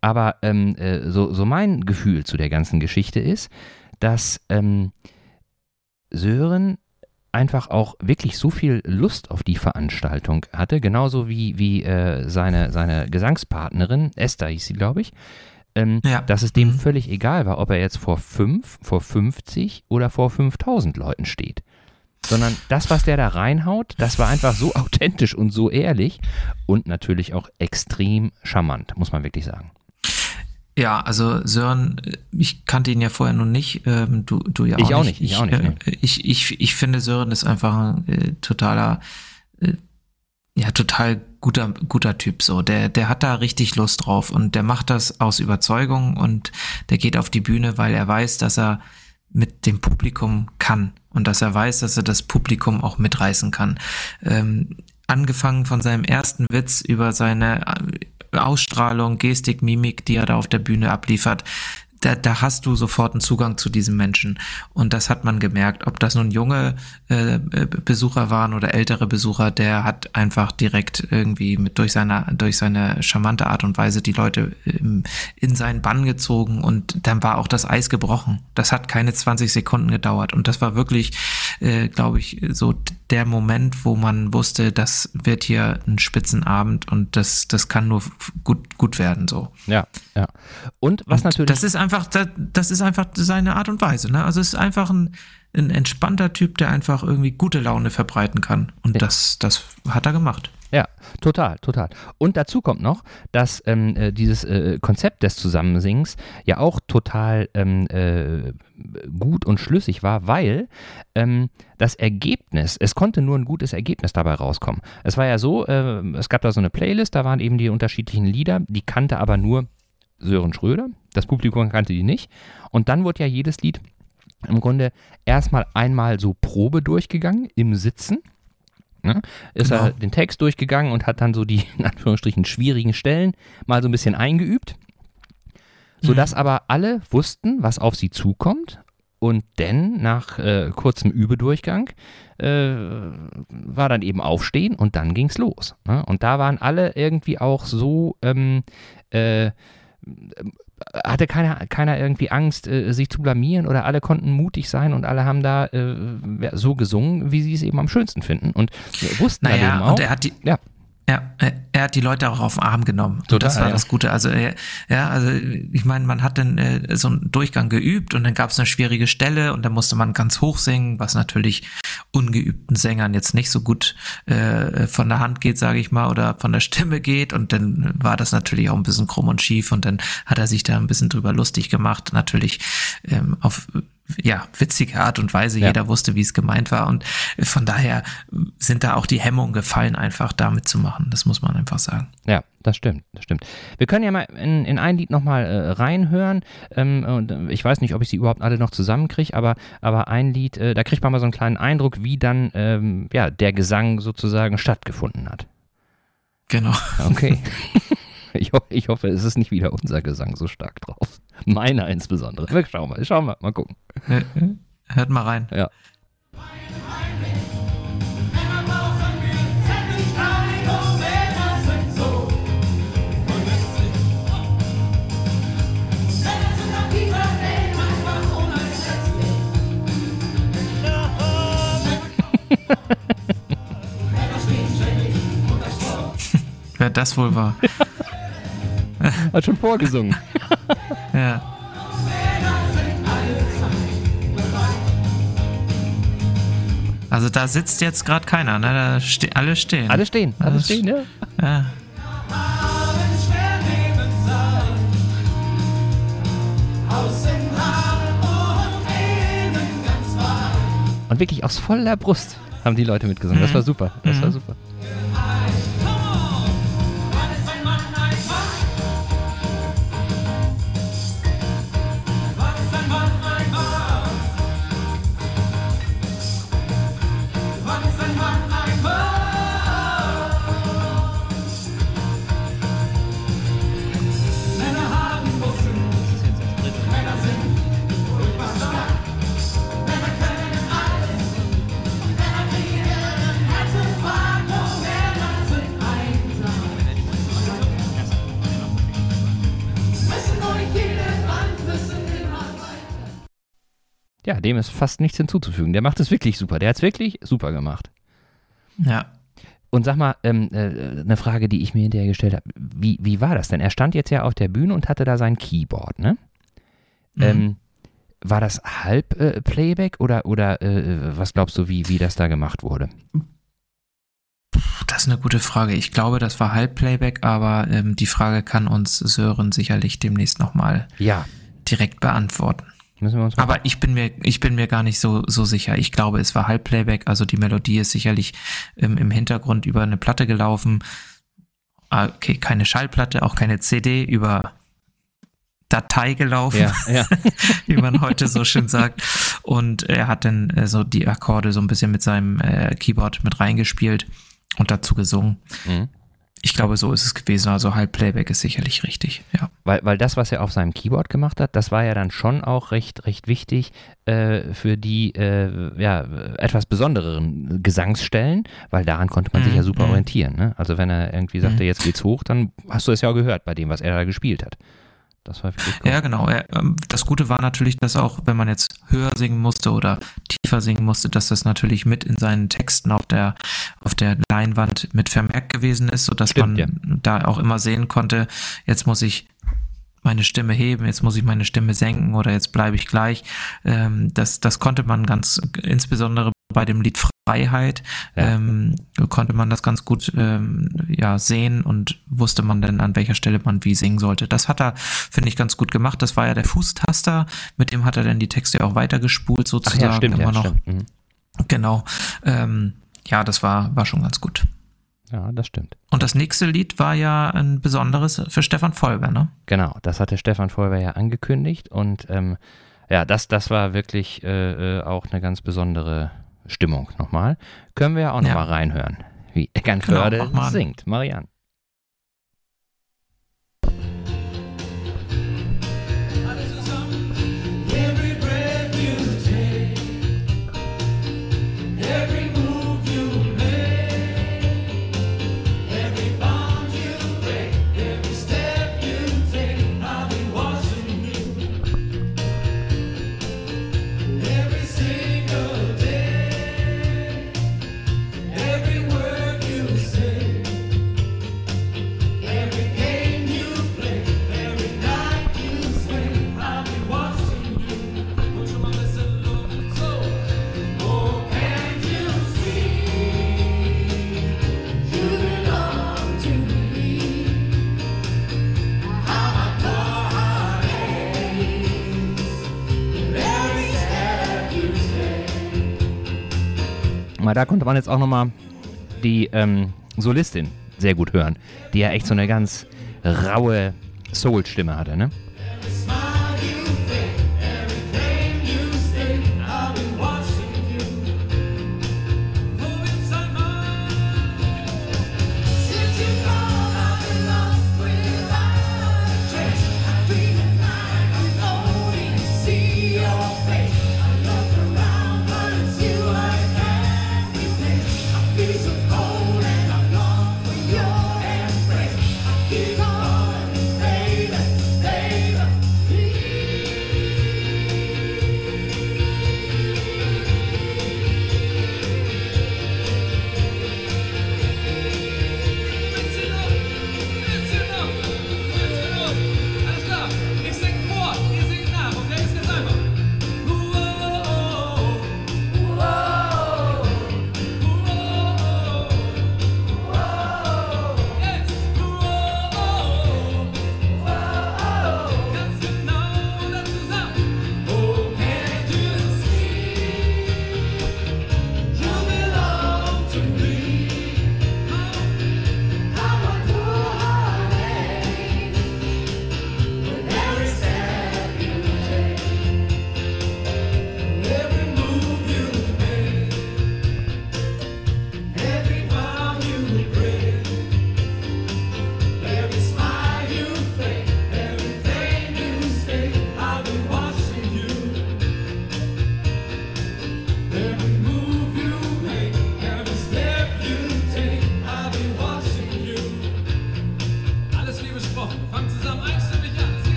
[SPEAKER 1] Aber ähm, äh, so, so mein Gefühl zu der ganzen Geschichte ist, dass ähm, Sören einfach auch wirklich so viel Lust auf die Veranstaltung hatte, genauso wie, wie äh, seine, seine Gesangspartnerin, Esther hieß sie, glaube ich, ähm, ja. dass es dem mhm. völlig egal war, ob er jetzt vor fünf, vor 50 oder vor 5000 Leuten steht. Sondern das, was der da reinhaut, das war einfach so authentisch und so ehrlich und natürlich auch extrem charmant, muss man wirklich sagen.
[SPEAKER 2] Ja, also Sören, ich kannte ihn ja vorher noch nicht, ähm, du, du ja auch,
[SPEAKER 1] ich auch nicht.
[SPEAKER 2] Ich,
[SPEAKER 1] ich auch nicht.
[SPEAKER 2] Äh, ich, ich, ich finde Sören ist einfach ein äh, totaler, äh, ja, total guter, guter Typ so. Der, der hat da richtig Lust drauf und der macht das aus Überzeugung und der geht auf die Bühne, weil er weiß, dass er mit dem Publikum kann und dass er weiß, dass er das Publikum auch mitreißen kann. Ähm, angefangen von seinem ersten Witz über seine Ausstrahlung, Gestik, Mimik, die er da auf der Bühne abliefert, da, da hast du sofort einen Zugang zu diesem Menschen. Und das hat man gemerkt. Ob das nun junge äh, Besucher waren oder ältere Besucher, der hat einfach direkt irgendwie mit durch seine, durch seine charmante Art und Weise die Leute ähm, in seinen Bann gezogen und dann war auch das Eis gebrochen. Das hat keine 20 Sekunden gedauert. Und das war wirklich, äh, glaube ich, so der Moment, wo man wusste, das wird hier ein Spitzenabend und das, das kann nur gut, gut werden. So.
[SPEAKER 1] Ja, ja. Und was und natürlich.
[SPEAKER 2] Das ist einfach, das, das ist einfach seine Art und Weise. Ne? Also es ist einfach ein, ein entspannter Typ, der einfach irgendwie gute Laune verbreiten kann. Und ja. das, das hat er gemacht.
[SPEAKER 1] Ja, total, total. Und dazu kommt noch, dass ähm, äh, dieses äh, Konzept des Zusammensings ja auch total ähm, äh, gut und schlüssig war, weil ähm, das Ergebnis, es konnte nur ein gutes Ergebnis dabei rauskommen. Es war ja so, äh, es gab da so eine Playlist, da waren eben die unterschiedlichen Lieder, die kannte aber nur Sören Schröder, das Publikum kannte die nicht. Und dann wurde ja jedes Lied im Grunde erstmal einmal so Probe durchgegangen im Sitzen. Ne? Ist genau. er den Text durchgegangen und hat dann so die in Anführungsstrichen schwierigen Stellen mal so ein bisschen eingeübt, sodass mhm. aber alle wussten, was auf sie zukommt. Und dann nach äh, kurzem Übedurchgang äh, war dann eben Aufstehen und dann ging's los. Ne? Und da waren alle irgendwie auch so ähm, äh, hatte keiner, keiner irgendwie Angst, äh, sich zu blamieren oder alle konnten mutig sein und alle haben da äh, so gesungen, wie sie es eben am schönsten finden und wussten
[SPEAKER 2] naja,
[SPEAKER 1] eben auch.
[SPEAKER 2] Und er hat die, ja. Ja, er hat die Leute auch auf den Arm genommen. Total, das war ja. das Gute. Also ja, also ich meine, man hat dann äh, so einen Durchgang geübt und dann gab es eine schwierige Stelle und dann musste man ganz hoch singen, was natürlich ungeübten Sängern jetzt nicht so gut äh, von der Hand geht, sage ich mal, oder von der Stimme geht. Und dann war das natürlich auch ein bisschen krumm und schief und dann hat er sich da ein bisschen drüber lustig gemacht. Natürlich ähm, auf ja, witzige Art und Weise. Ja. Jeder wusste, wie es gemeint war. Und von daher sind da auch die Hemmungen gefallen, einfach damit zu machen. Das muss man einfach sagen.
[SPEAKER 1] Ja, das stimmt, das stimmt. Wir können ja mal in, in ein Lied nochmal äh, reinhören. Ähm, und äh, ich weiß nicht, ob ich sie überhaupt alle noch zusammenkriege, aber, aber ein Lied, äh, da kriegt man mal so einen kleinen Eindruck, wie dann ähm, ja, der Gesang sozusagen stattgefunden hat.
[SPEAKER 2] Genau.
[SPEAKER 1] Okay. Ich, ho ich hoffe, es ist nicht wieder unser Gesang so stark drauf. Meiner insbesondere. Wir schauen mal, schauen mal, mal gucken.
[SPEAKER 2] Hört mal rein.
[SPEAKER 1] Ja.
[SPEAKER 2] Wer das wohl war.
[SPEAKER 1] Hat schon vorgesungen.
[SPEAKER 2] ja. Also da sitzt jetzt gerade keiner, ne? Da ste alle stehen.
[SPEAKER 1] Alle stehen, alle das stehen, ja. ja. Und wirklich aus voller Brust haben die Leute mitgesungen. Das war mhm. super. Das mhm. war super. Ja, dem ist fast nichts hinzuzufügen. Der macht es wirklich super. Der hat es wirklich super gemacht.
[SPEAKER 2] Ja.
[SPEAKER 1] Und sag mal, ähm, äh, eine Frage, die ich mir hinterher gestellt habe. Wie, wie war das denn? Er stand jetzt ja auf der Bühne und hatte da sein Keyboard, ne? Mhm. Ähm, war das Halb-Playback äh, oder, oder äh, was glaubst du, wie, wie das da gemacht wurde?
[SPEAKER 2] Das ist eine gute Frage. Ich glaube, das war Halb-Playback, aber ähm, die Frage kann uns Sören sicherlich demnächst nochmal
[SPEAKER 1] ja.
[SPEAKER 2] direkt beantworten. Aber ich bin mir, ich bin mir gar nicht so, so sicher. Ich glaube, es war Halb-Playback, also die Melodie ist sicherlich ähm, im Hintergrund über eine Platte gelaufen. Ah, okay, keine Schallplatte, auch keine CD, über Datei gelaufen,
[SPEAKER 1] ja, ja.
[SPEAKER 2] wie man heute so schön sagt. Und er hat dann äh, so die Akkorde so ein bisschen mit seinem äh, Keyboard mit reingespielt und dazu gesungen. Mhm. Ich glaube, so ist es gewesen. Also halb Playback ist sicherlich richtig, ja.
[SPEAKER 1] Weil, weil das, was er auf seinem Keyboard gemacht hat, das war ja dann schon auch recht, recht wichtig äh, für die äh, ja, etwas besondereren Gesangsstellen, weil daran konnte man mhm. sich ja super mhm. orientieren. Ne? Also wenn er irgendwie sagte, mhm. jetzt geht's hoch, dann hast du es ja auch gehört bei dem, was er da gespielt hat.
[SPEAKER 2] Das war wirklich cool. Ja, genau. Ähm, das Gute war natürlich, dass auch, wenn man jetzt höher singen musste oder tiefer singen musste, dass das natürlich mit in seinen Texten auf der, auf der Leinwand mit vermerkt gewesen ist, sodass Stimmt, man ja. da auch immer sehen konnte, jetzt muss ich meine Stimme heben, jetzt muss ich meine Stimme senken oder jetzt bleibe ich gleich. Ähm, das, das konnte man ganz, insbesondere bei dem Lied Freiheit, ja. ähm, konnte man das ganz gut ähm, ja, sehen und wusste man dann, an welcher Stelle man wie singen sollte. Das hat er, finde ich, ganz gut gemacht. Das war ja der Fußtaster, mit dem hat er dann die Texte auch weitergespult sozusagen. Ach ja,
[SPEAKER 1] stimmt,
[SPEAKER 2] immer
[SPEAKER 1] ja,
[SPEAKER 2] noch.
[SPEAKER 1] Stimmt. Mhm.
[SPEAKER 2] Genau. Ähm, ja, das war, war schon ganz gut.
[SPEAKER 1] Ja, das stimmt.
[SPEAKER 2] Und das nächste Lied war ja ein besonderes für Stefan Vollber, ne?
[SPEAKER 1] Genau, das hatte Stefan Vollber ja angekündigt und ähm, ja, das, das war wirklich äh, äh auch eine ganz besondere Stimmung nochmal. Können wir ja auch nochmal ja. reinhören, wie Eckernförde genau, singt. Marianne. Mal, da konnte man jetzt auch nochmal die ähm, Solistin sehr gut hören, die ja echt so eine ganz raue Soul-Stimme hatte, ne?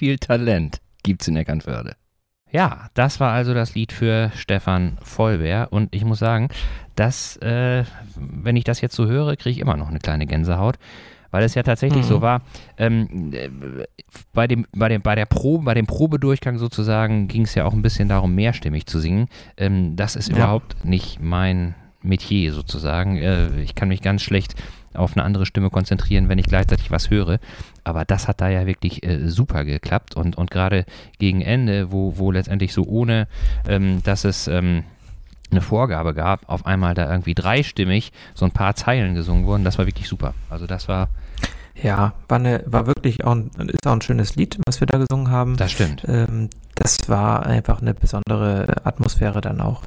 [SPEAKER 1] Viel Talent gibt's in Eckernförde? Ja, das war also das Lied für Stefan Vollbär und ich muss sagen, dass, äh, wenn ich das jetzt so höre, kriege ich immer noch eine kleine Gänsehaut, weil es ja tatsächlich mhm. so war, ähm, äh, bei, dem, bei, dem, bei der Probe, bei dem Probedurchgang sozusagen ging es ja auch ein bisschen darum, mehrstimmig zu singen. Ähm, das ist ja. überhaupt nicht mein Metier sozusagen. Äh, ich kann mich ganz schlecht auf eine andere Stimme konzentrieren, wenn ich gleichzeitig was höre. Aber das hat da ja wirklich äh, super geklappt und, und gerade gegen Ende, wo, wo letztendlich so ohne, ähm, dass es ähm, eine Vorgabe gab, auf einmal da irgendwie dreistimmig so ein paar Zeilen gesungen wurden, das war wirklich super. Also das war
[SPEAKER 2] ja, war, eine, war wirklich auch ein, ist auch ein schönes Lied, was wir da gesungen haben.
[SPEAKER 1] Das stimmt.
[SPEAKER 2] Ähm, das war einfach eine besondere Atmosphäre dann auch.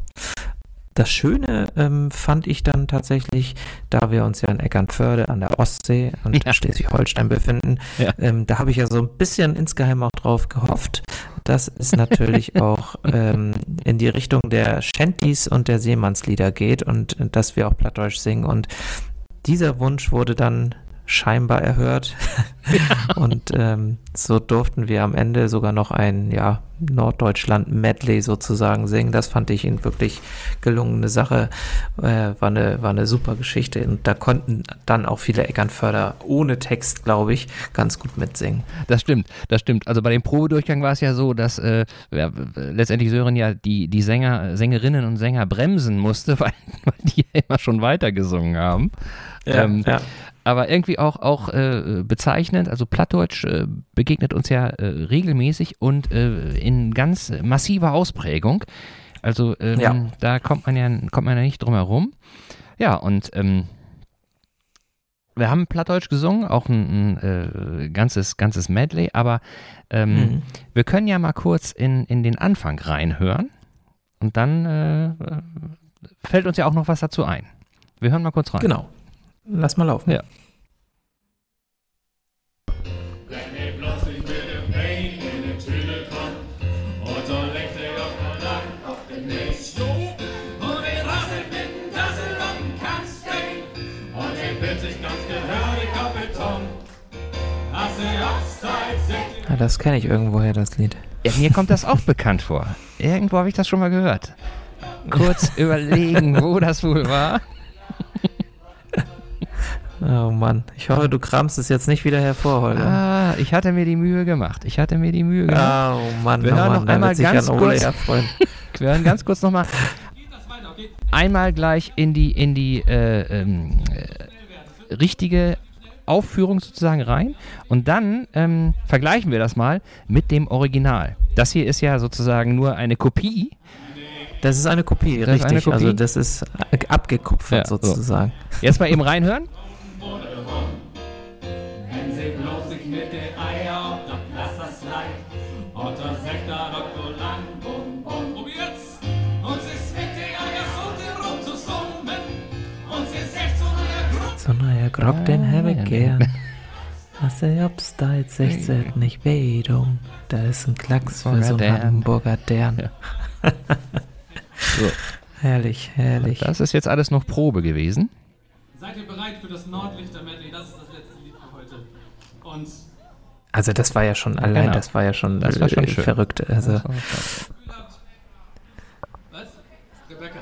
[SPEAKER 2] Das Schöne ähm, fand ich dann tatsächlich, da wir uns ja in Eckernförde an der Ostsee und ja. Schleswig-Holstein befinden, ja. ähm, da habe ich ja so ein bisschen insgeheim auch drauf gehofft, dass es natürlich auch ähm, in die Richtung der Shanties und der Seemannslieder geht und dass wir auch Plattdeutsch singen. Und dieser Wunsch wurde dann scheinbar erhört. und ähm, so durften wir am Ende sogar noch ein ja, Norddeutschland-Medley sozusagen singen. Das fand ich eine wirklich gelungene Sache. Äh, war, eine, war eine super Geschichte. Und da konnten dann auch viele Eckernförder ohne Text, glaube ich, ganz gut mitsingen.
[SPEAKER 1] Das stimmt, das stimmt. Also bei dem Probedurchgang war es ja so, dass äh, ja, letztendlich Sören ja die, die Sänger, Sängerinnen und Sänger bremsen musste, weil, weil die ja immer schon weitergesungen haben. Ja, ähm, ja aber irgendwie auch, auch äh, bezeichnend. Also Plattdeutsch äh, begegnet uns ja äh, regelmäßig und äh, in ganz massiver Ausprägung. Also ähm, ja. da kommt man ja kommt man ja nicht drum herum. Ja, und ähm, wir haben Plattdeutsch gesungen, auch ein, ein äh, ganzes, ganzes Medley, aber ähm, mhm. wir können ja mal kurz in, in den Anfang reinhören und dann äh, fällt uns ja auch noch was dazu ein. Wir hören mal kurz rein.
[SPEAKER 2] Genau. Lass mal laufen.
[SPEAKER 1] Ja.
[SPEAKER 2] Ja, das kenne ich irgendwoher, das Lied.
[SPEAKER 1] Ja, mir kommt das auch bekannt vor. Irgendwo habe ich das schon mal gehört. Kurz überlegen, wo das wohl war.
[SPEAKER 2] Oh Mann, ich hoffe, du kramst es jetzt nicht wieder hervor, Holger.
[SPEAKER 1] Ah, ich hatte mir die Mühe gemacht. Ich hatte mir die Mühe gemacht.
[SPEAKER 2] Oh Mann,
[SPEAKER 1] wir
[SPEAKER 2] oh
[SPEAKER 1] hören
[SPEAKER 2] Mann,
[SPEAKER 1] noch einmal ganz kurz. wir hören ganz kurz nochmal. Einmal gleich in die in die äh, ähm, äh, richtige Aufführung sozusagen rein und dann ähm, vergleichen wir das mal mit dem Original. Das hier ist ja sozusagen nur eine Kopie.
[SPEAKER 2] Das ist eine Kopie, das richtig. Eine Kopie. Also das ist abgekupfert ja, sozusagen.
[SPEAKER 1] So. Jetzt mal eben reinhören.
[SPEAKER 2] Neuer Grog, den habe ich gern. Was der ob's da jetzt 16 nicht wehtun. Da ist ein Klacks für so einen Hamburger Dern. Ja. so. Herrlich, herrlich.
[SPEAKER 1] Das ist jetzt alles noch Probe gewesen.
[SPEAKER 7] Seid ihr bereit für das Nordlichter Medley? Das ist das letzte Lied für heute. Und
[SPEAKER 2] also das war ja schon allein, genau. das war ja schon, das war schon verrückt. Also.
[SPEAKER 7] Was? Rebecca.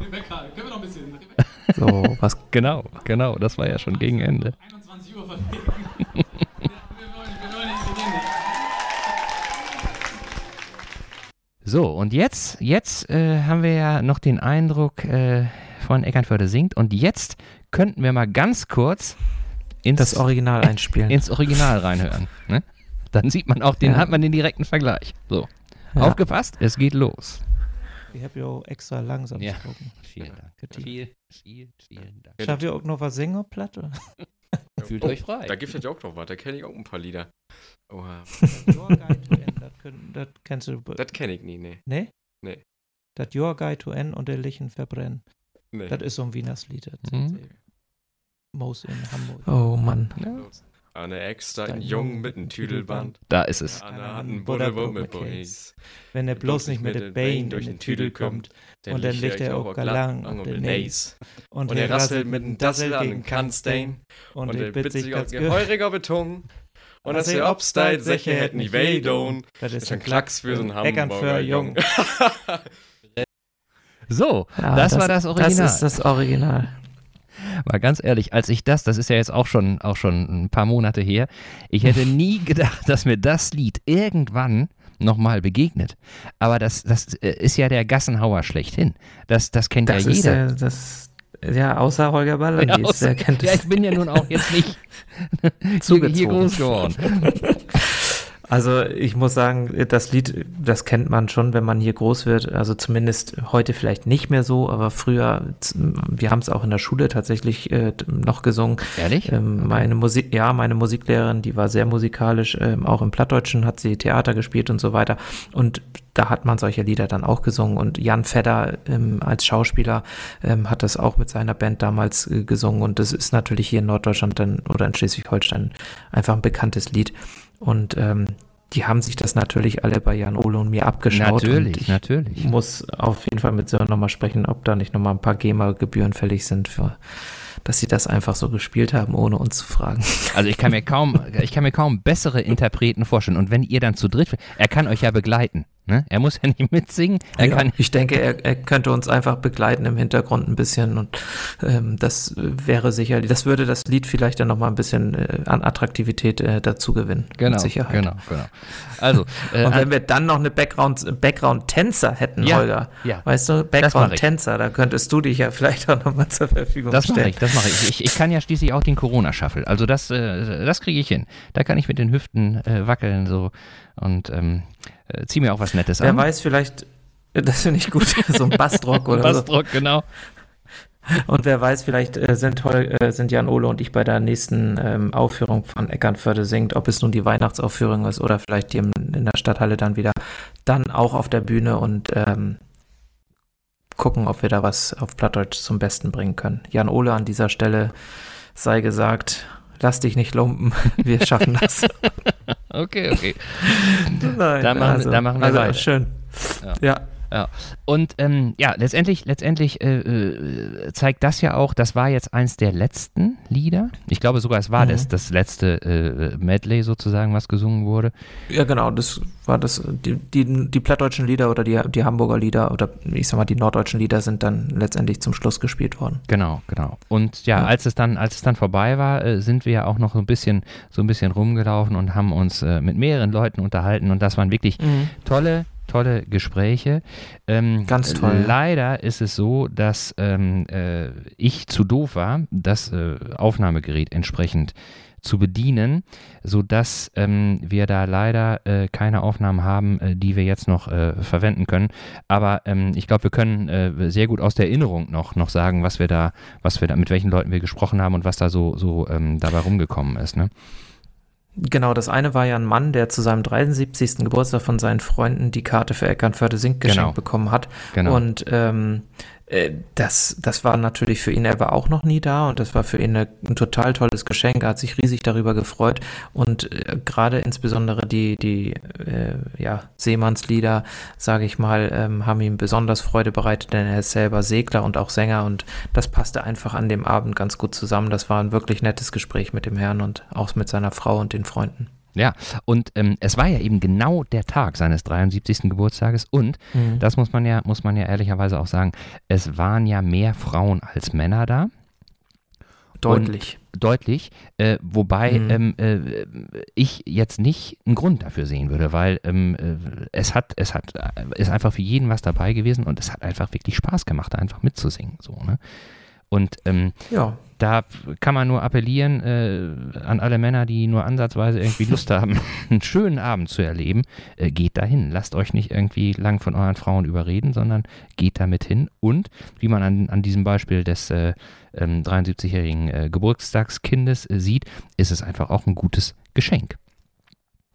[SPEAKER 7] Rebecca, können wir noch ein bisschen.
[SPEAKER 1] So, was genau, genau, das war ja schon gegen Ende. 21 Uhr verlegen. So, und jetzt, jetzt äh, haben wir ja noch den Eindruck äh, von Eckernförde singt. Und jetzt könnten wir mal ganz kurz
[SPEAKER 2] ins das Original einspielen.
[SPEAKER 1] Ins Original reinhören. Ne? Dann sieht man auch den, ja. hat man den direkten Vergleich. So. Ja. Aufgepasst, es geht los.
[SPEAKER 2] Ich habe ja auch extra langsam
[SPEAKER 1] ja. gesprochen. Vielen Dank. Viel, viel,
[SPEAKER 2] vielen Dank. Schafft ihr auch noch was singen, Platte?
[SPEAKER 1] Fühlt oh, euch frei.
[SPEAKER 8] Da gibt es ja auch noch was, da kenne ich auch ein paar Lieder.
[SPEAKER 2] Oha. Your Guide to End, das, das kennst du.
[SPEAKER 8] Das kenne ich nie, nee.
[SPEAKER 2] Nee?
[SPEAKER 8] Nee.
[SPEAKER 2] Das Your Guide to End und der Lichen verbrennen. Nee. Das ist so ein Wienerslied. Mhm. Moos in Hamburg. Oh Mann. Ja.
[SPEAKER 8] Anne extra ein Jung mit einem Tüdelband.
[SPEAKER 1] Da ist es.
[SPEAKER 8] Anne hat einen Butterbrot mit Boys.
[SPEAKER 2] Wenn er bloß nicht mit den Beinen durch den Tüdel kommt, und dann liegt er auch galang
[SPEAKER 8] um
[SPEAKER 2] auf
[SPEAKER 8] den Nace.
[SPEAKER 2] Und,
[SPEAKER 8] Und er rasselt mit dem Dassel an den Kannstein.
[SPEAKER 2] Und
[SPEAKER 8] Und
[SPEAKER 2] er bittet sich ge-
[SPEAKER 8] geheuriger Beton. Und dass
[SPEAKER 2] Also,
[SPEAKER 8] er
[SPEAKER 2] ob
[SPEAKER 8] obstyle,
[SPEAKER 2] Style
[SPEAKER 8] sicher hätten die Weidon.
[SPEAKER 2] Das
[SPEAKER 8] ist ein Klacks für so einen
[SPEAKER 2] Eckern für
[SPEAKER 8] Hamburger
[SPEAKER 2] Jung.
[SPEAKER 1] So,
[SPEAKER 2] Ja,
[SPEAKER 1] das, war das Original.
[SPEAKER 2] Das ist das Original.
[SPEAKER 1] Mal ganz ehrlich, als ich das, das ist ja jetzt auch schon, auch schon ein paar Monate her, ich hätte nie gedacht, dass mir das Lied irgendwann nochmal begegnet. Aber das, das äh, ist ja der Gassenhauer schlechthin. Das, das kennt
[SPEAKER 2] Das
[SPEAKER 1] ja jeder.
[SPEAKER 2] ja, das, ja, außer Holger Ballerdies,
[SPEAKER 1] Ja, außer-
[SPEAKER 2] der kennt
[SPEAKER 1] ja, ich bin ja nun auch jetzt nicht hier, hier
[SPEAKER 2] Zugezogen.
[SPEAKER 1] groß geworden.
[SPEAKER 2] Also ich muss sagen, das Lied, das kennt man schon, wenn man hier groß wird. Also zumindest heute vielleicht nicht mehr so, aber früher, wir haben es auch in der Schule tatsächlich äh, noch gesungen.
[SPEAKER 1] Ehrlich?
[SPEAKER 2] Ähm, meine Musik, ja, meine Musiklehrerin, die war sehr musikalisch, ähm, auch im Plattdeutschen hat sie Theater gespielt und so weiter. Und da hat man solche Lieder dann auch gesungen. Und Jan Fedder ähm, als Schauspieler ähm, hat das auch mit seiner Band damals äh, gesungen. Und das ist natürlich hier in Norddeutschland dann oder in Schleswig-Holstein einfach ein bekanntes Lied. Und ähm, die haben sich das natürlich alle bei Jan Ole und mir abgeschaut. und
[SPEAKER 1] Natürlich,
[SPEAKER 2] ich
[SPEAKER 1] natürlich.
[SPEAKER 2] muss auf jeden Fall mit Sören nochmal sprechen, ob da nicht nochmal ein paar GEMA-Gebühren fällig sind, für, dass sie das einfach so gespielt haben, ohne uns zu fragen.
[SPEAKER 1] Also ich kann mir kaum, ich kann mir kaum bessere Interpreten vorstellen. Und wenn ihr dann zu dritt, er kann euch ja begleiten. Ne? Er muss ja nicht mitsingen. Er
[SPEAKER 2] ja,
[SPEAKER 1] kann,
[SPEAKER 2] ich denke, er, er könnte uns einfach begleiten im Hintergrund ein bisschen und ähm, das wäre sicherlich, das würde das Lied vielleicht dann nochmal ein bisschen äh, an Attraktivität äh, dazu gewinnen.
[SPEAKER 1] genau,
[SPEAKER 2] mit Sicherheit.
[SPEAKER 1] genau, genau. Also, äh,
[SPEAKER 2] Und wenn wir dann noch eine Background, Background-Tänzer hätten,
[SPEAKER 1] Ja,
[SPEAKER 2] Holger,
[SPEAKER 1] ja.
[SPEAKER 2] weißt du. Background-Tänzer, da könntest du dich ja vielleicht auch nochmal zur Verfügung
[SPEAKER 1] Das mache
[SPEAKER 2] stellen.
[SPEAKER 1] ich, das mache ich. ich. Ich kann ja schließlich auch den Corona-Shuffle. Also das, äh, das kriege ich hin. Da kann ich mit den Hüften äh, wackeln so und ähm, äh, zieh mir auch was Nettes
[SPEAKER 2] Wer
[SPEAKER 1] an.
[SPEAKER 2] weiß, vielleicht, das finde ich gut, so ein Bassdrock oder so.
[SPEAKER 1] Bassdruck, genau.
[SPEAKER 2] Und wer weiß, vielleicht äh, sind, Hol- äh, sind Jan Ole und ich bei der nächsten ähm, Aufführung von Eckernförde singt, ob es nun die Weihnachtsaufführung ist oder vielleicht die im, in der Stadthalle dann wieder, dann auch auf der Bühne und ähm, gucken, ob wir da was auf Plattdeutsch zum Besten bringen können. Jan Ole an dieser Stelle sei gesagt, lass dich nicht lumpen, wir schaffen das.
[SPEAKER 1] Okay, okay.
[SPEAKER 2] Nein,
[SPEAKER 1] Da machen- da machen wir
[SPEAKER 2] also
[SPEAKER 1] weiter.
[SPEAKER 2] schön.
[SPEAKER 1] Ja.
[SPEAKER 2] ja.
[SPEAKER 1] Ja. Und ähm, ja, letztendlich, letztendlich äh, äh, zeigt das ja auch, das war jetzt eins der letzten Lieder. Ich glaube sogar, es war
[SPEAKER 2] Mhm.
[SPEAKER 1] das, das letzte äh, Medley sozusagen, was gesungen wurde.
[SPEAKER 2] Ja, genau, das war das, die, die, die plattdeutschen Lieder oder die, die Hamburger Lieder oder ich sag mal, die norddeutschen Lieder sind dann letztendlich zum Schluss gespielt worden.
[SPEAKER 1] Genau, genau. Und ja,
[SPEAKER 2] Ja.
[SPEAKER 1] als es dann, als es dann vorbei war, äh, sind wir ja auch noch so ein bisschen, so ein bisschen rumgelaufen und haben uns äh, mit mehreren Leuten unterhalten und das waren wirklich tolle, tolle Gespräche. Ähm,
[SPEAKER 2] Ganz toll.
[SPEAKER 1] Leider ist es so, dass ähm, äh, ich zu doof war, das äh, Aufnahmegerät entsprechend zu bedienen, sodass ähm, wir da leider äh, keine Aufnahmen haben, äh, die wir jetzt noch äh, verwenden können. Aber ähm, ich glaube, wir können äh, sehr gut aus der Erinnerung noch, noch sagen, was wir da, was wir da, mit welchen Leuten wir gesprochen haben und was da so, so ähm, dabei rumgekommen ist. Ne?
[SPEAKER 2] Genau, das eine war ja ein Mann, der zu seinem 73. Geburtstag von seinen Freunden die Karte für Eckernförde Sink geschenkt
[SPEAKER 1] Genau.
[SPEAKER 2] bekommen hat.
[SPEAKER 1] Genau.
[SPEAKER 2] Und ähm, äh, das, das war natürlich für ihn, er war auch noch nie da und das war für ihn eine, ein total tolles Geschenk. Er hat sich riesig darüber gefreut und äh, gerade insbesondere die, die äh, ja, Seemannslieder, sage ich mal, ähm, haben ihm besonders Freude bereitet, denn er ist selber Segler und auch Sänger und das passte einfach an dem Abend ganz gut zusammen. Das war ein wirklich nettes Gespräch mit dem Herrn und auch mit seiner Frau und den Freunden.
[SPEAKER 1] Ja, und ähm, es war ja eben genau der Tag seines 73. Geburtstages und
[SPEAKER 2] Mhm.
[SPEAKER 1] das muss man ja, muss man ja ehrlicherweise auch sagen, es waren ja mehr Frauen als Männer da.
[SPEAKER 2] Deutlich.
[SPEAKER 1] Deutlich, äh, wobei
[SPEAKER 2] Mhm.
[SPEAKER 1] ähm, äh, ich jetzt nicht einen Grund dafür sehen würde, weil ähm, äh, es hat, es hat, äh, ist einfach für jeden was dabei gewesen und es hat einfach wirklich Spaß gemacht, da einfach mitzusingen. So, ne? Und ähm,
[SPEAKER 2] ja.
[SPEAKER 1] da kann man nur appellieren äh, an alle Männer, die nur ansatzweise irgendwie Lust haben, einen schönen Abend zu erleben. Äh, geht dahin. Lasst euch nicht irgendwie lang von euren Frauen überreden, sondern geht damit hin. Und wie man an, an diesem Beispiel des äh, ähm, 73-jährigen äh, Geburtstagskindes äh, sieht, ist es einfach auch ein gutes Geschenk.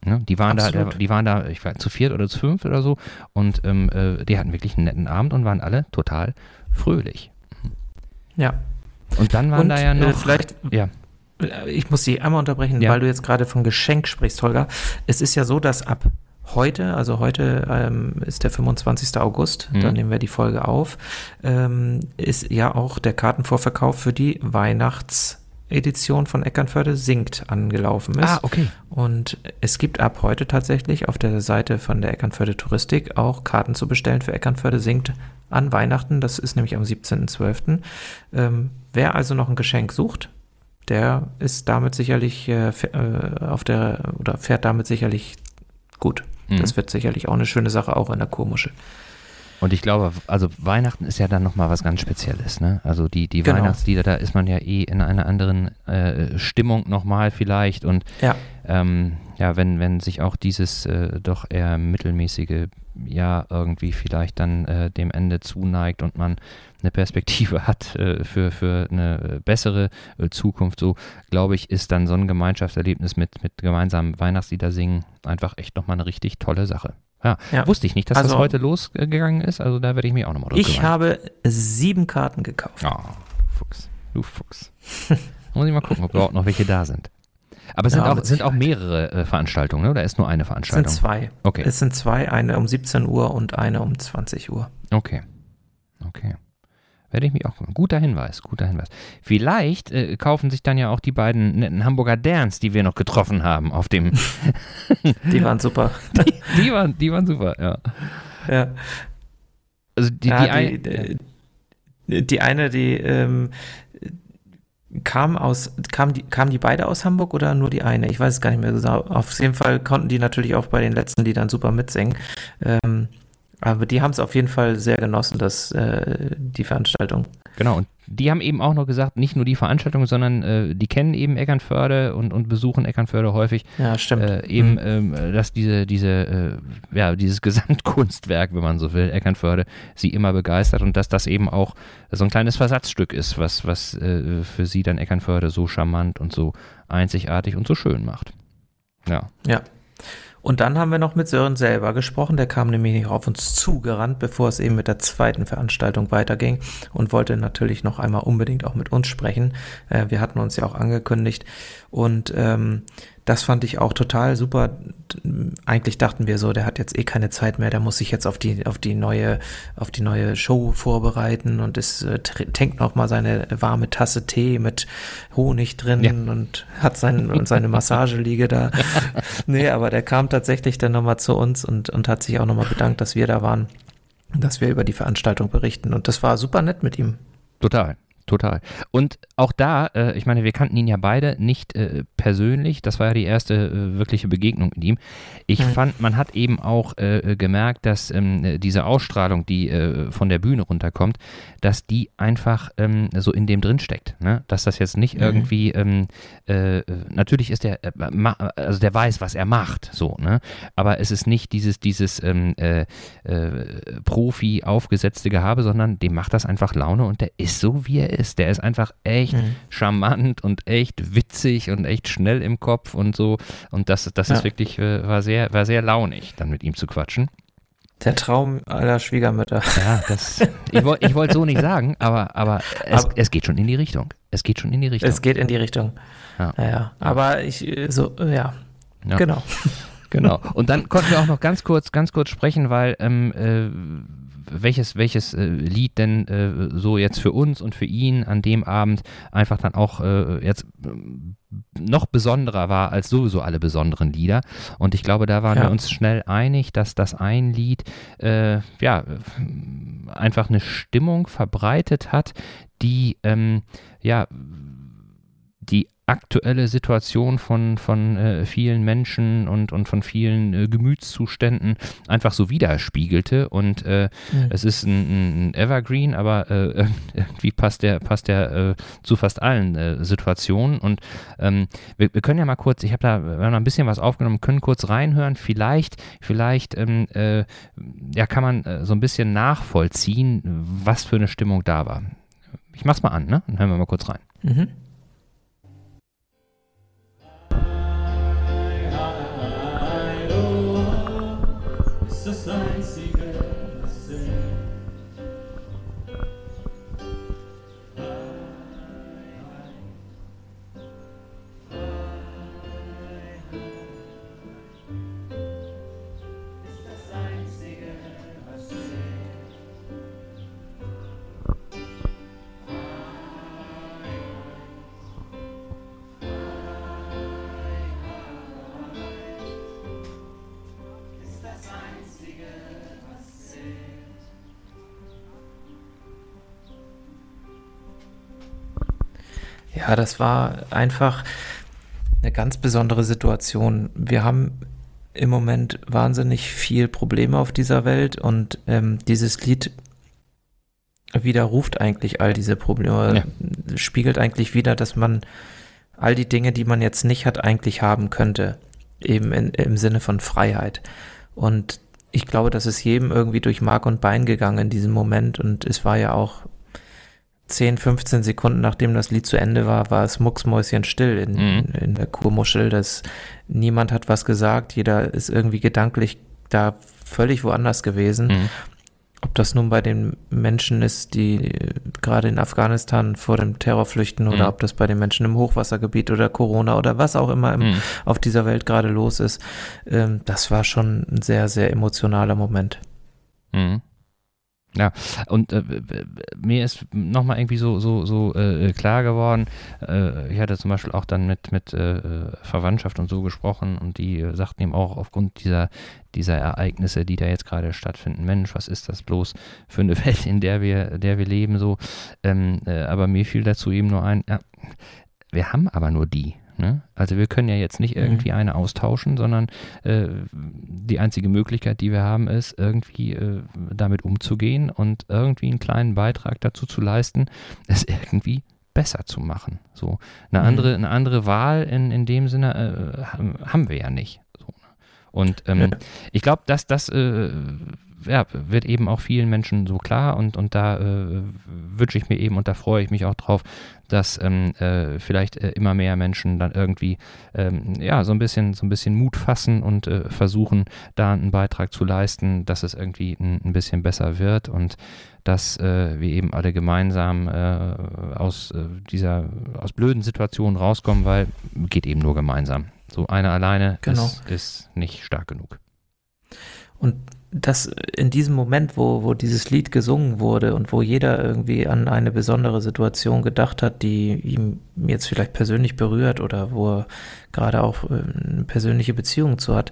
[SPEAKER 1] Ne? Die, waren da, die waren da, ich war zu viert oder zu fünft oder so und ähm, äh, die hatten wirklich einen netten Abend und waren alle total fröhlich.
[SPEAKER 2] Ja.
[SPEAKER 1] Und dann waren
[SPEAKER 2] Und
[SPEAKER 1] da ja
[SPEAKER 2] äh,
[SPEAKER 1] noch.
[SPEAKER 2] vielleicht,
[SPEAKER 1] ja.
[SPEAKER 2] ich muss Sie einmal unterbrechen,
[SPEAKER 1] Ja.
[SPEAKER 2] weil du jetzt gerade von Geschenk sprichst, Holger. Es ist ja so, dass ab heute, also heute ähm, ist der 25. August,
[SPEAKER 1] Mhm.
[SPEAKER 2] da nehmen wir die Folge auf, ähm, ist ja auch der Kartenvorverkauf für die Weihnachtsedition von Eckernförde sinkt angelaufen ist.
[SPEAKER 1] Ah, okay.
[SPEAKER 2] Und es gibt ab heute tatsächlich auf der Seite von der Eckernförde Touristik auch Karten zu bestellen für Eckernförde singt an Weihnachten. Das ist nämlich am 17.12. Ähm, wer also noch ein Geschenk sucht, der ist damit sicherlich äh, äh, auf der oder fährt damit sicherlich gut.
[SPEAKER 1] Mhm.
[SPEAKER 2] Das wird sicherlich auch eine schöne Sache, auch in der Kurmuschel.
[SPEAKER 1] Und ich glaube, also Weihnachten ist ja dann nochmal was ganz Spezielles, ne? Also die, die
[SPEAKER 2] Genau.
[SPEAKER 1] Weihnachtslieder, da ist man ja eh in einer anderen äh, Stimmung nochmal vielleicht und
[SPEAKER 2] Ja.
[SPEAKER 1] ähm, ja, wenn, wenn sich auch dieses äh, doch eher mittelmäßige Jahr irgendwie vielleicht dann äh, dem Ende zuneigt und man eine Perspektive hat äh, für, für eine bessere äh, Zukunft, so glaube ich, ist dann so ein Gemeinschaftserlebnis mit, mit gemeinsamen Weihnachtslieder singen einfach echt nochmal eine richtig tolle Sache. Ja,
[SPEAKER 2] Ja.
[SPEAKER 1] wusste ich nicht, dass
[SPEAKER 2] Also-
[SPEAKER 1] das heute losgegangen ist, also da werde ich mich auch nochmal
[SPEAKER 2] Ich habe sieben Karten gekauft.
[SPEAKER 1] Oh, Fuchs, du Fuchs. Muss ich mal gucken, ob überhaupt noch welche da sind. Aber es sind,
[SPEAKER 2] Ja,
[SPEAKER 1] auch, sind auch mehrere äh, Veranstaltungen, ne? oder ist nur eine
[SPEAKER 2] Es sind
[SPEAKER 1] Veranstaltung?
[SPEAKER 2] zwei.
[SPEAKER 1] Okay.
[SPEAKER 2] Es sind zwei, eine um 17 Uhr und eine um 20 Uhr.
[SPEAKER 1] Okay. Okay. Werde ich mich auch. Guter Hinweis, guter Hinweis. Vielleicht äh, kaufen sich dann ja auch die beiden netten Hamburger Derns, die wir noch getroffen haben, auf dem.
[SPEAKER 2] Die waren super.
[SPEAKER 1] die, waren, die waren super, ja.
[SPEAKER 2] Ja.
[SPEAKER 1] Also die,
[SPEAKER 2] ja,
[SPEAKER 1] die, ein,
[SPEAKER 2] die, die, die eine, die ähm, kam aus, kam die, kamen die beide aus Hamburg oder nur die eine? Ich weiß es gar nicht mehr genau. Auf jeden Fall konnten die natürlich auch bei den letzten Liedern super mitsingen. Ähm, aber die haben es auf jeden Fall sehr genossen, dass äh, die Veranstaltung.
[SPEAKER 1] Genau, und die haben eben auch noch gesagt, nicht nur die Veranstaltung, sondern äh, die kennen eben Eckernförde und, und besuchen Eckernförde häufig.
[SPEAKER 2] Ja, stimmt.
[SPEAKER 1] Äh, eben,
[SPEAKER 2] Mhm.
[SPEAKER 1] ähm, dass diese, diese, äh, ja, dieses Gesamtkunstwerk, wenn man so will, Eckernförde, sie immer begeistert und dass das eben auch so ein kleines Versatzstück ist, was, was äh, für sie dann Eckernförde so charmant und so einzigartig und so schön macht. Ja.
[SPEAKER 2] Ja. Und dann haben wir noch mit Sören selber gesprochen. Der kam nämlich auf uns zugerannt, bevor es eben mit der zweiten Veranstaltung weiterging und wollte natürlich noch einmal unbedingt auch mit uns sprechen. Äh, wir hatten uns ja auch angekündigt und ähm, das fand ich auch total super. Eigentlich dachten wir so, der hat jetzt eh keine Zeit mehr, der muss sich jetzt auf die auf die neue auf die neue Show vorbereiten und ist äh, tr- trinkt noch mal seine warme Tasse Tee mit Honig drin
[SPEAKER 1] Ja.
[SPEAKER 2] und hat sein, und seine Massageliege da. nee, aber der kam tatsächlich dann nochmal zu uns und, und hat sich auch nochmal bedankt, dass wir da waren, dass wir über die Veranstaltung berichten. Und das war super nett mit ihm.
[SPEAKER 1] Total, total. Und auch da, äh, ich meine, wir kannten ihn ja beide nicht äh, persönlich. Das war ja die erste äh, wirkliche Begegnung mit ihm. Ich
[SPEAKER 2] Mhm.
[SPEAKER 1] fand, man hat eben auch äh, gemerkt, dass ähm, äh, diese Ausstrahlung, die äh, von der Bühne runterkommt, dass die einfach ähm, so in dem drin steckt. Ne? Dass das jetzt nicht
[SPEAKER 2] Mhm.
[SPEAKER 1] irgendwie, ähm, äh, natürlich ist der, äh, also der weiß, was er macht, so, ne? Aber es ist nicht dieses, dieses ähm, äh, äh, Profi aufgesetzte Gehabe, sondern dem macht das einfach Laune und der ist so, wie er ist. Der ist einfach echt
[SPEAKER 2] Mhm.
[SPEAKER 1] charmant und echt witzig und echt schnell im Kopf und so. Und das, das ist
[SPEAKER 2] Ja.
[SPEAKER 1] wirklich, äh, war sehr, war sehr launig, dann mit ihm zu quatschen.
[SPEAKER 2] Der Traum aller Schwiegermütter.
[SPEAKER 1] Ja, das, ich wollte ich wollte so nicht sagen, aber, aber, es,
[SPEAKER 2] Aber-
[SPEAKER 1] es geht schon in die Richtung. Es geht schon in die Richtung.
[SPEAKER 2] Es geht in die Richtung.
[SPEAKER 1] Ja.
[SPEAKER 2] Naja, aber ich, äh, so, äh, ja,
[SPEAKER 1] Ja.
[SPEAKER 2] genau.
[SPEAKER 1] Genau. Und dann konnten wir auch noch ganz kurz, ganz kurz sprechen, weil ähm, äh, welches, welches äh, Lied denn äh, so jetzt für uns und für ihn an dem Abend einfach dann auch äh, jetzt ähm, noch besonderer war als sowieso alle besonderen Lieder. Und ich glaube, da waren
[SPEAKER 2] Ja.
[SPEAKER 1] wir uns schnell einig, dass das ein Lied äh, ja einfach eine Stimmung verbreitet hat, die ähm, ja die aktuelle Situation von, von äh, vielen Menschen und, und von vielen äh, Gemütszuständen einfach so widerspiegelte. Und äh,
[SPEAKER 2] Mhm.
[SPEAKER 1] es ist ein, ein Evergreen, aber äh, irgendwie passt der, passt der äh, zu fast allen äh, Situationen. Und ähm, wir, wir können ja mal kurz, ich habe da, wir haben ein bisschen was aufgenommen, können kurz reinhören. Vielleicht, vielleicht ähm, äh, ja, kann man so ein bisschen nachvollziehen, was für eine Stimmung da war. Ich mach's mal an, ne? Dann hören wir mal kurz rein.
[SPEAKER 2] Mhm. Ja, das war einfach eine ganz besondere Situation. Wir haben im Moment wahnsinnig viel Probleme auf dieser Welt und ähm, dieses Lied widerruft eigentlich all diese Probleme, ja. spiegelt eigentlich wieder, dass man all die Dinge, die man jetzt nicht hat, eigentlich haben könnte. Eben in, im Sinne von Freiheit. Und ich glaube, das ist jedem irgendwie durch Mark und Bein gegangen in diesem Moment. Und es war ja auch 10, 15 Sekunden nachdem das Lied zu Ende war, war es mucksmäuschen still in, mhm. in der Kurmuschel. Das, niemand hat was gesagt, jeder ist irgendwie gedanklich da völlig woanders gewesen. Mhm. Ob das nun bei den Menschen ist, die gerade in Afghanistan vor dem Terror flüchten oder mhm. ob das bei den Menschen im Hochwassergebiet oder Corona oder was auch immer im, mhm. auf dieser Welt gerade los ist, ähm, das war schon ein sehr, sehr emotionaler Moment.
[SPEAKER 1] Mhm. Ja, und äh, mir ist nochmal irgendwie so, so, so äh, klar geworden, äh, ich hatte zum Beispiel auch dann mit, mit äh, Verwandtschaft und so gesprochen und die sagten ihm auch aufgrund dieser, dieser Ereignisse, die da jetzt gerade stattfinden, Mensch, was ist das bloß für eine Welt, in der wir, der wir leben, so. Ähm, äh, aber mir fiel dazu eben nur ein, ja, wir haben aber nur die. Ne? Also wir können ja jetzt nicht mhm. irgendwie eine austauschen, sondern äh, die einzige Möglichkeit, die wir haben, ist irgendwie äh, damit umzugehen und irgendwie einen kleinen Beitrag dazu zu leisten, es irgendwie besser zu machen. So eine mhm. andere, eine andere Wahl in, in dem Sinne äh, haben wir ja nicht. So, ne? Und ähm, ja. ich glaube, dass das äh, ja, wird eben auch vielen Menschen so klar und, und da äh, wünsche ich mir eben und da freue ich mich auch drauf, dass ähm, äh, vielleicht äh, immer mehr Menschen dann irgendwie ähm, ja so ein bisschen so ein bisschen Mut fassen und äh, versuchen da einen Beitrag zu leisten, dass es irgendwie ein, ein bisschen besser wird und dass äh, wir eben alle gemeinsam äh, aus dieser aus blöden Situationen rauskommen, weil geht eben nur gemeinsam. So einer alleine genau. ist, ist nicht stark genug.
[SPEAKER 2] Und dass in diesem Moment, wo, wo dieses Lied gesungen wurde und wo jeder irgendwie an eine besondere Situation gedacht hat, die ihm jetzt vielleicht persönlich berührt oder wo er gerade auch äh, eine persönliche Beziehung zu hat,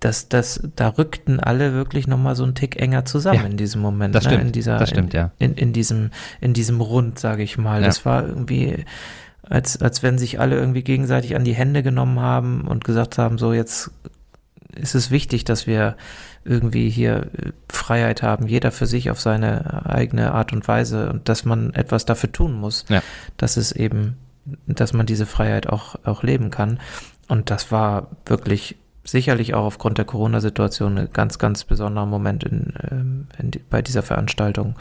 [SPEAKER 2] dass das, da rückten alle wirklich nochmal so einen Tick enger zusammen ja, in diesem Moment.
[SPEAKER 1] Das
[SPEAKER 2] ne?
[SPEAKER 1] stimmt,
[SPEAKER 2] in dieser,
[SPEAKER 1] das stimmt,
[SPEAKER 2] in,
[SPEAKER 1] ja.
[SPEAKER 2] In, in, diesem, in diesem Rund, sage ich mal. Ja. Das war irgendwie, als, als wenn sich alle irgendwie gegenseitig an die Hände genommen haben und gesagt haben, so jetzt ist es wichtig, dass wir irgendwie hier äh, Freiheit haben, jeder für sich auf seine eigene Art und Weise und dass man etwas dafür tun muss, ja. dass es eben, dass man diese Freiheit auch, auch leben kann. Und das war wirklich sicherlich auch aufgrund der Corona-Situation ein ganz, ganz besonderer Moment in, ähm, in, bei dieser Veranstaltung.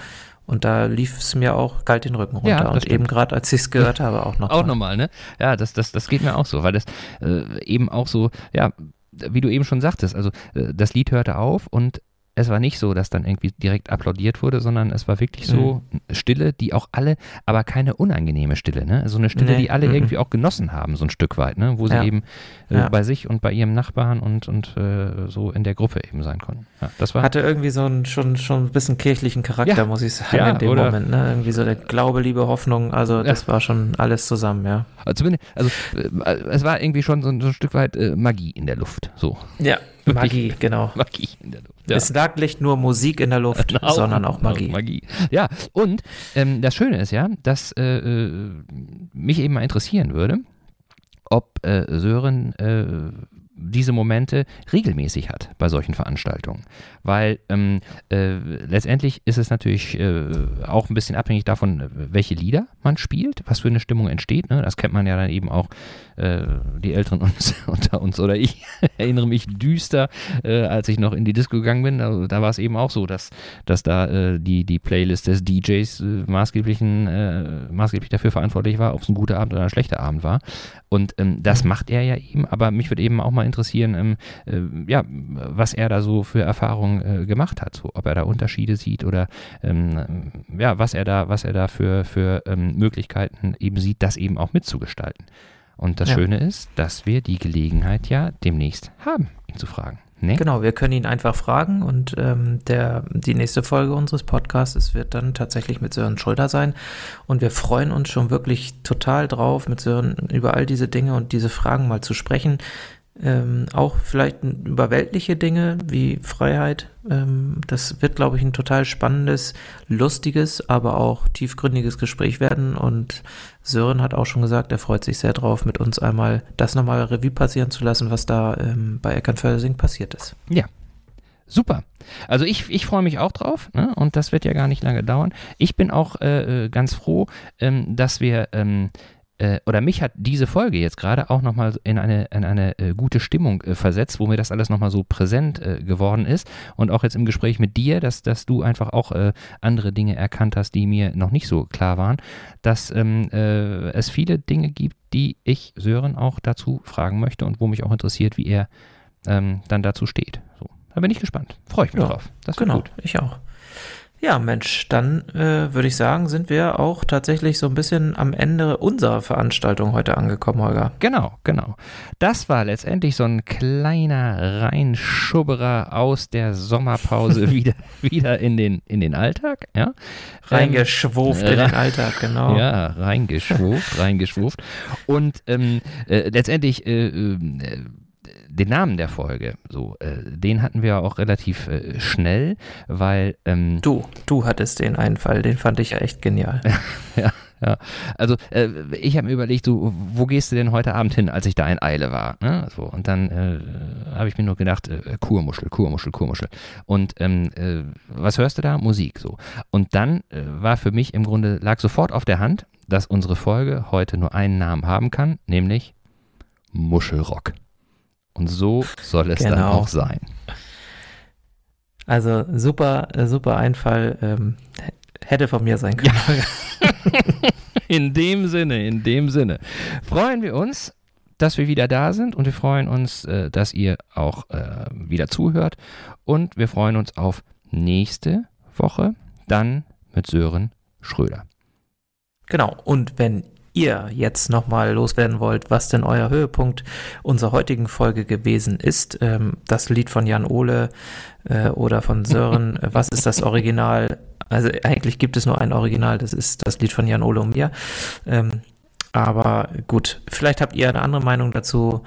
[SPEAKER 2] Und da lief es mir auch kalt den Rücken runter. Ja, und stimmt. eben gerade, als ich es gehört habe, auch noch.
[SPEAKER 1] auch nochmal, ne? Ja, das, das, das geht mir auch so, weil das äh, eben auch so, ja, wie du eben schon sagtest, also äh, das Lied hörte auf und es war nicht so, dass dann irgendwie direkt applaudiert wurde, sondern es war wirklich so mhm. Stille, die auch alle, aber keine unangenehme Stille, ne? So eine Stille, nee. die alle mhm. irgendwie auch genossen haben, so ein Stück weit, ne? Wo sie ja. eben äh, ja. bei sich und bei ihrem Nachbarn und, und äh, so in der Gruppe eben sein konnten. Ja, das war
[SPEAKER 2] Hatte irgendwie so einen schon, schon ein bisschen kirchlichen Charakter, muss ich sagen, in dem Moment, ne? Irgendwie so der Glaube, Liebe, Hoffnung, also das war schon alles zusammen, ja.
[SPEAKER 1] Also, also äh, es war irgendwie schon so, so ein Stück weit äh, Magie in der Luft, so.
[SPEAKER 2] Ja, Magie, genau. Magie in der Luft. Ja. Es lag nicht nur Musik in der Luft, auch, sondern auch Magie. Auch
[SPEAKER 1] Magie. Ja, und ähm, das Schöne ist ja, dass äh, äh mich eben mal interessieren würde, ob äh, Sören äh, diese Momente regelmäßig hat bei solchen Veranstaltungen. Weil ähm, äh, letztendlich ist es natürlich äh, auch ein bisschen abhängig davon, welche Lieder man spielt, was für eine Stimmung entsteht. Ne? Das kennt man ja dann eben auch, äh, die Älteren uns, unter uns oder ich erinnere mich düster, äh, als ich noch in die Disco gegangen bin. Also, da war es eben auch so, dass, dass da äh, die, die Playlist des DJs äh, maßgeblichen, maßgeblich dafür verantwortlich war, ob es ein guter Abend oder ein schlechter Abend war. Und ähm, das mhm. macht er ja eben, aber mich würde eben auch mal interessieren, ähm, äh, ja, was er da so für Erfahrungen äh, gemacht hat, so, ob er da Unterschiede sieht oder ähm, ja, was er da, was er da für, für ähm, Möglichkeiten eben sieht, das eben auch mitzugestalten. Und das ja. Schöne ist, dass wir die Gelegenheit ja demnächst haben, ihn zu fragen.
[SPEAKER 2] Nee? Genau, wir können ihn einfach fragen und ähm, der, die nächste Folge unseres Podcasts wird dann tatsächlich mit Sören Schulter sein. Und wir freuen uns schon wirklich total drauf, mit Sören über all diese Dinge und diese Fragen mal zu sprechen. Ähm, auch vielleicht über weltliche Dinge wie Freiheit. Ähm, das wird, glaube ich, ein total spannendes, lustiges, aber auch tiefgründiges Gespräch werden. Und Sören hat auch schon gesagt, er freut sich sehr drauf, mit uns einmal das nochmal Revue passieren zu lassen, was da ähm, bei Eckernförde passiert ist.
[SPEAKER 1] Ja, Super. Also ich, ich freue mich auch drauf ne? und das wird ja gar nicht lange dauern. Ich bin auch äh, äh ganz froh, ähm, dass wir ähm, äh, oder mich hat diese Folge jetzt gerade auch nochmal in eine, in eine äh, gute Stimmung äh, versetzt, wo mir das alles nochmal so präsent äh, geworden ist. Und auch jetzt im Gespräch mit dir, dass, dass du einfach auch äh, andere Dinge erkannt hast, die mir noch nicht so klar waren, dass ähm, äh, es viele Dinge gibt, die ich Sören auch dazu fragen möchte und wo mich auch interessiert, wie er ähm, dann dazu steht. So, da bin ich gespannt. Freue ich mich ja, drauf.
[SPEAKER 2] Das genau, gut. ich auch. Ja, Mensch, dann äh, würde ich sagen, sind wir auch tatsächlich so ein bisschen am Ende unserer Veranstaltung heute angekommen, Holger.
[SPEAKER 1] Genau, genau. Das war letztendlich so ein kleiner Reinschubberer aus der Sommerpause wieder, wieder in, den, in den Alltag. Ja?
[SPEAKER 2] Reingeschwuft ähm, in den Alltag, genau.
[SPEAKER 1] Ja, reingeschwuft, reingeschwuft. Und ähm, äh, letztendlich äh, äh den Namen der Folge, so, äh, den hatten wir auch relativ äh, schnell, weil. Ähm,
[SPEAKER 2] du, du hattest den Einfall, den fand ich ja echt genial.
[SPEAKER 1] ja. Ja, also äh, ich habe mir überlegt, so, wo gehst du denn heute Abend hin, als ich da in Eile war? Ne? So, und dann äh, habe ich mir nur gedacht, äh, Kurmuschel, Kurmuschel, Kurmuschel. Und ähm, äh, was hörst du da? Musik. So. Und dann äh, war für mich im Grunde, lag sofort auf der Hand, dass unsere Folge heute nur einen Namen haben kann, nämlich Muschelrock. Und so soll es genau. dann auch sein.
[SPEAKER 2] Also super, super Einfall. Ähm, hätte von mir sein können. Ja.
[SPEAKER 1] in dem Sinne, in dem Sinne. Freuen wir uns, dass wir wieder da sind und wir freuen uns, äh, dass ihr auch äh, wieder zuhört. Und wir freuen uns auf nächste Woche, dann mit Sören Schröder.
[SPEAKER 2] Genau. Und wenn ihr jetzt nochmal loswerden wollt, was denn euer Höhepunkt unserer heutigen Folge gewesen ist, ähm, das Lied von Jan Ole äh, oder von Sören, was ist das Original? Also eigentlich gibt es nur ein Original, das ist das Lied von Jan Ole und mir. Ähm, aber gut, vielleicht habt ihr eine andere Meinung dazu.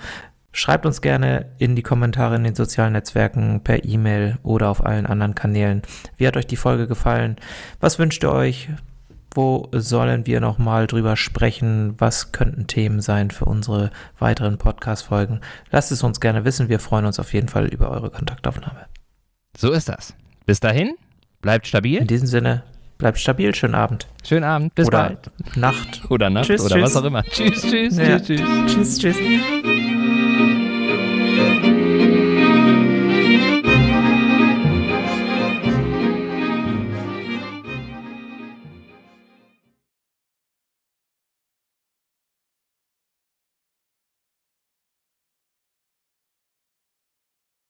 [SPEAKER 2] Schreibt uns gerne in die Kommentare in den sozialen Netzwerken, per E-Mail oder auf allen anderen Kanälen. Wie hat euch die Folge gefallen? Was wünscht ihr euch? Wo sollen wir nochmal drüber sprechen? Was könnten Themen sein für unsere weiteren Podcast-Folgen? Lasst es uns gerne wissen. Wir freuen uns auf jeden Fall über eure Kontaktaufnahme.
[SPEAKER 1] So ist das. Bis dahin, bleibt stabil.
[SPEAKER 2] In diesem Sinne, bleibt stabil. Schönen Abend.
[SPEAKER 1] Schönen Abend. Bis
[SPEAKER 2] oder
[SPEAKER 1] bald.
[SPEAKER 2] Nacht.
[SPEAKER 1] Oder Nacht.
[SPEAKER 2] Tschüss,
[SPEAKER 1] oder
[SPEAKER 2] tschüss.
[SPEAKER 1] was auch immer. Tschüss, tschüss, ja. tschüss, tschüss.
[SPEAKER 2] Tschüss, tschüss.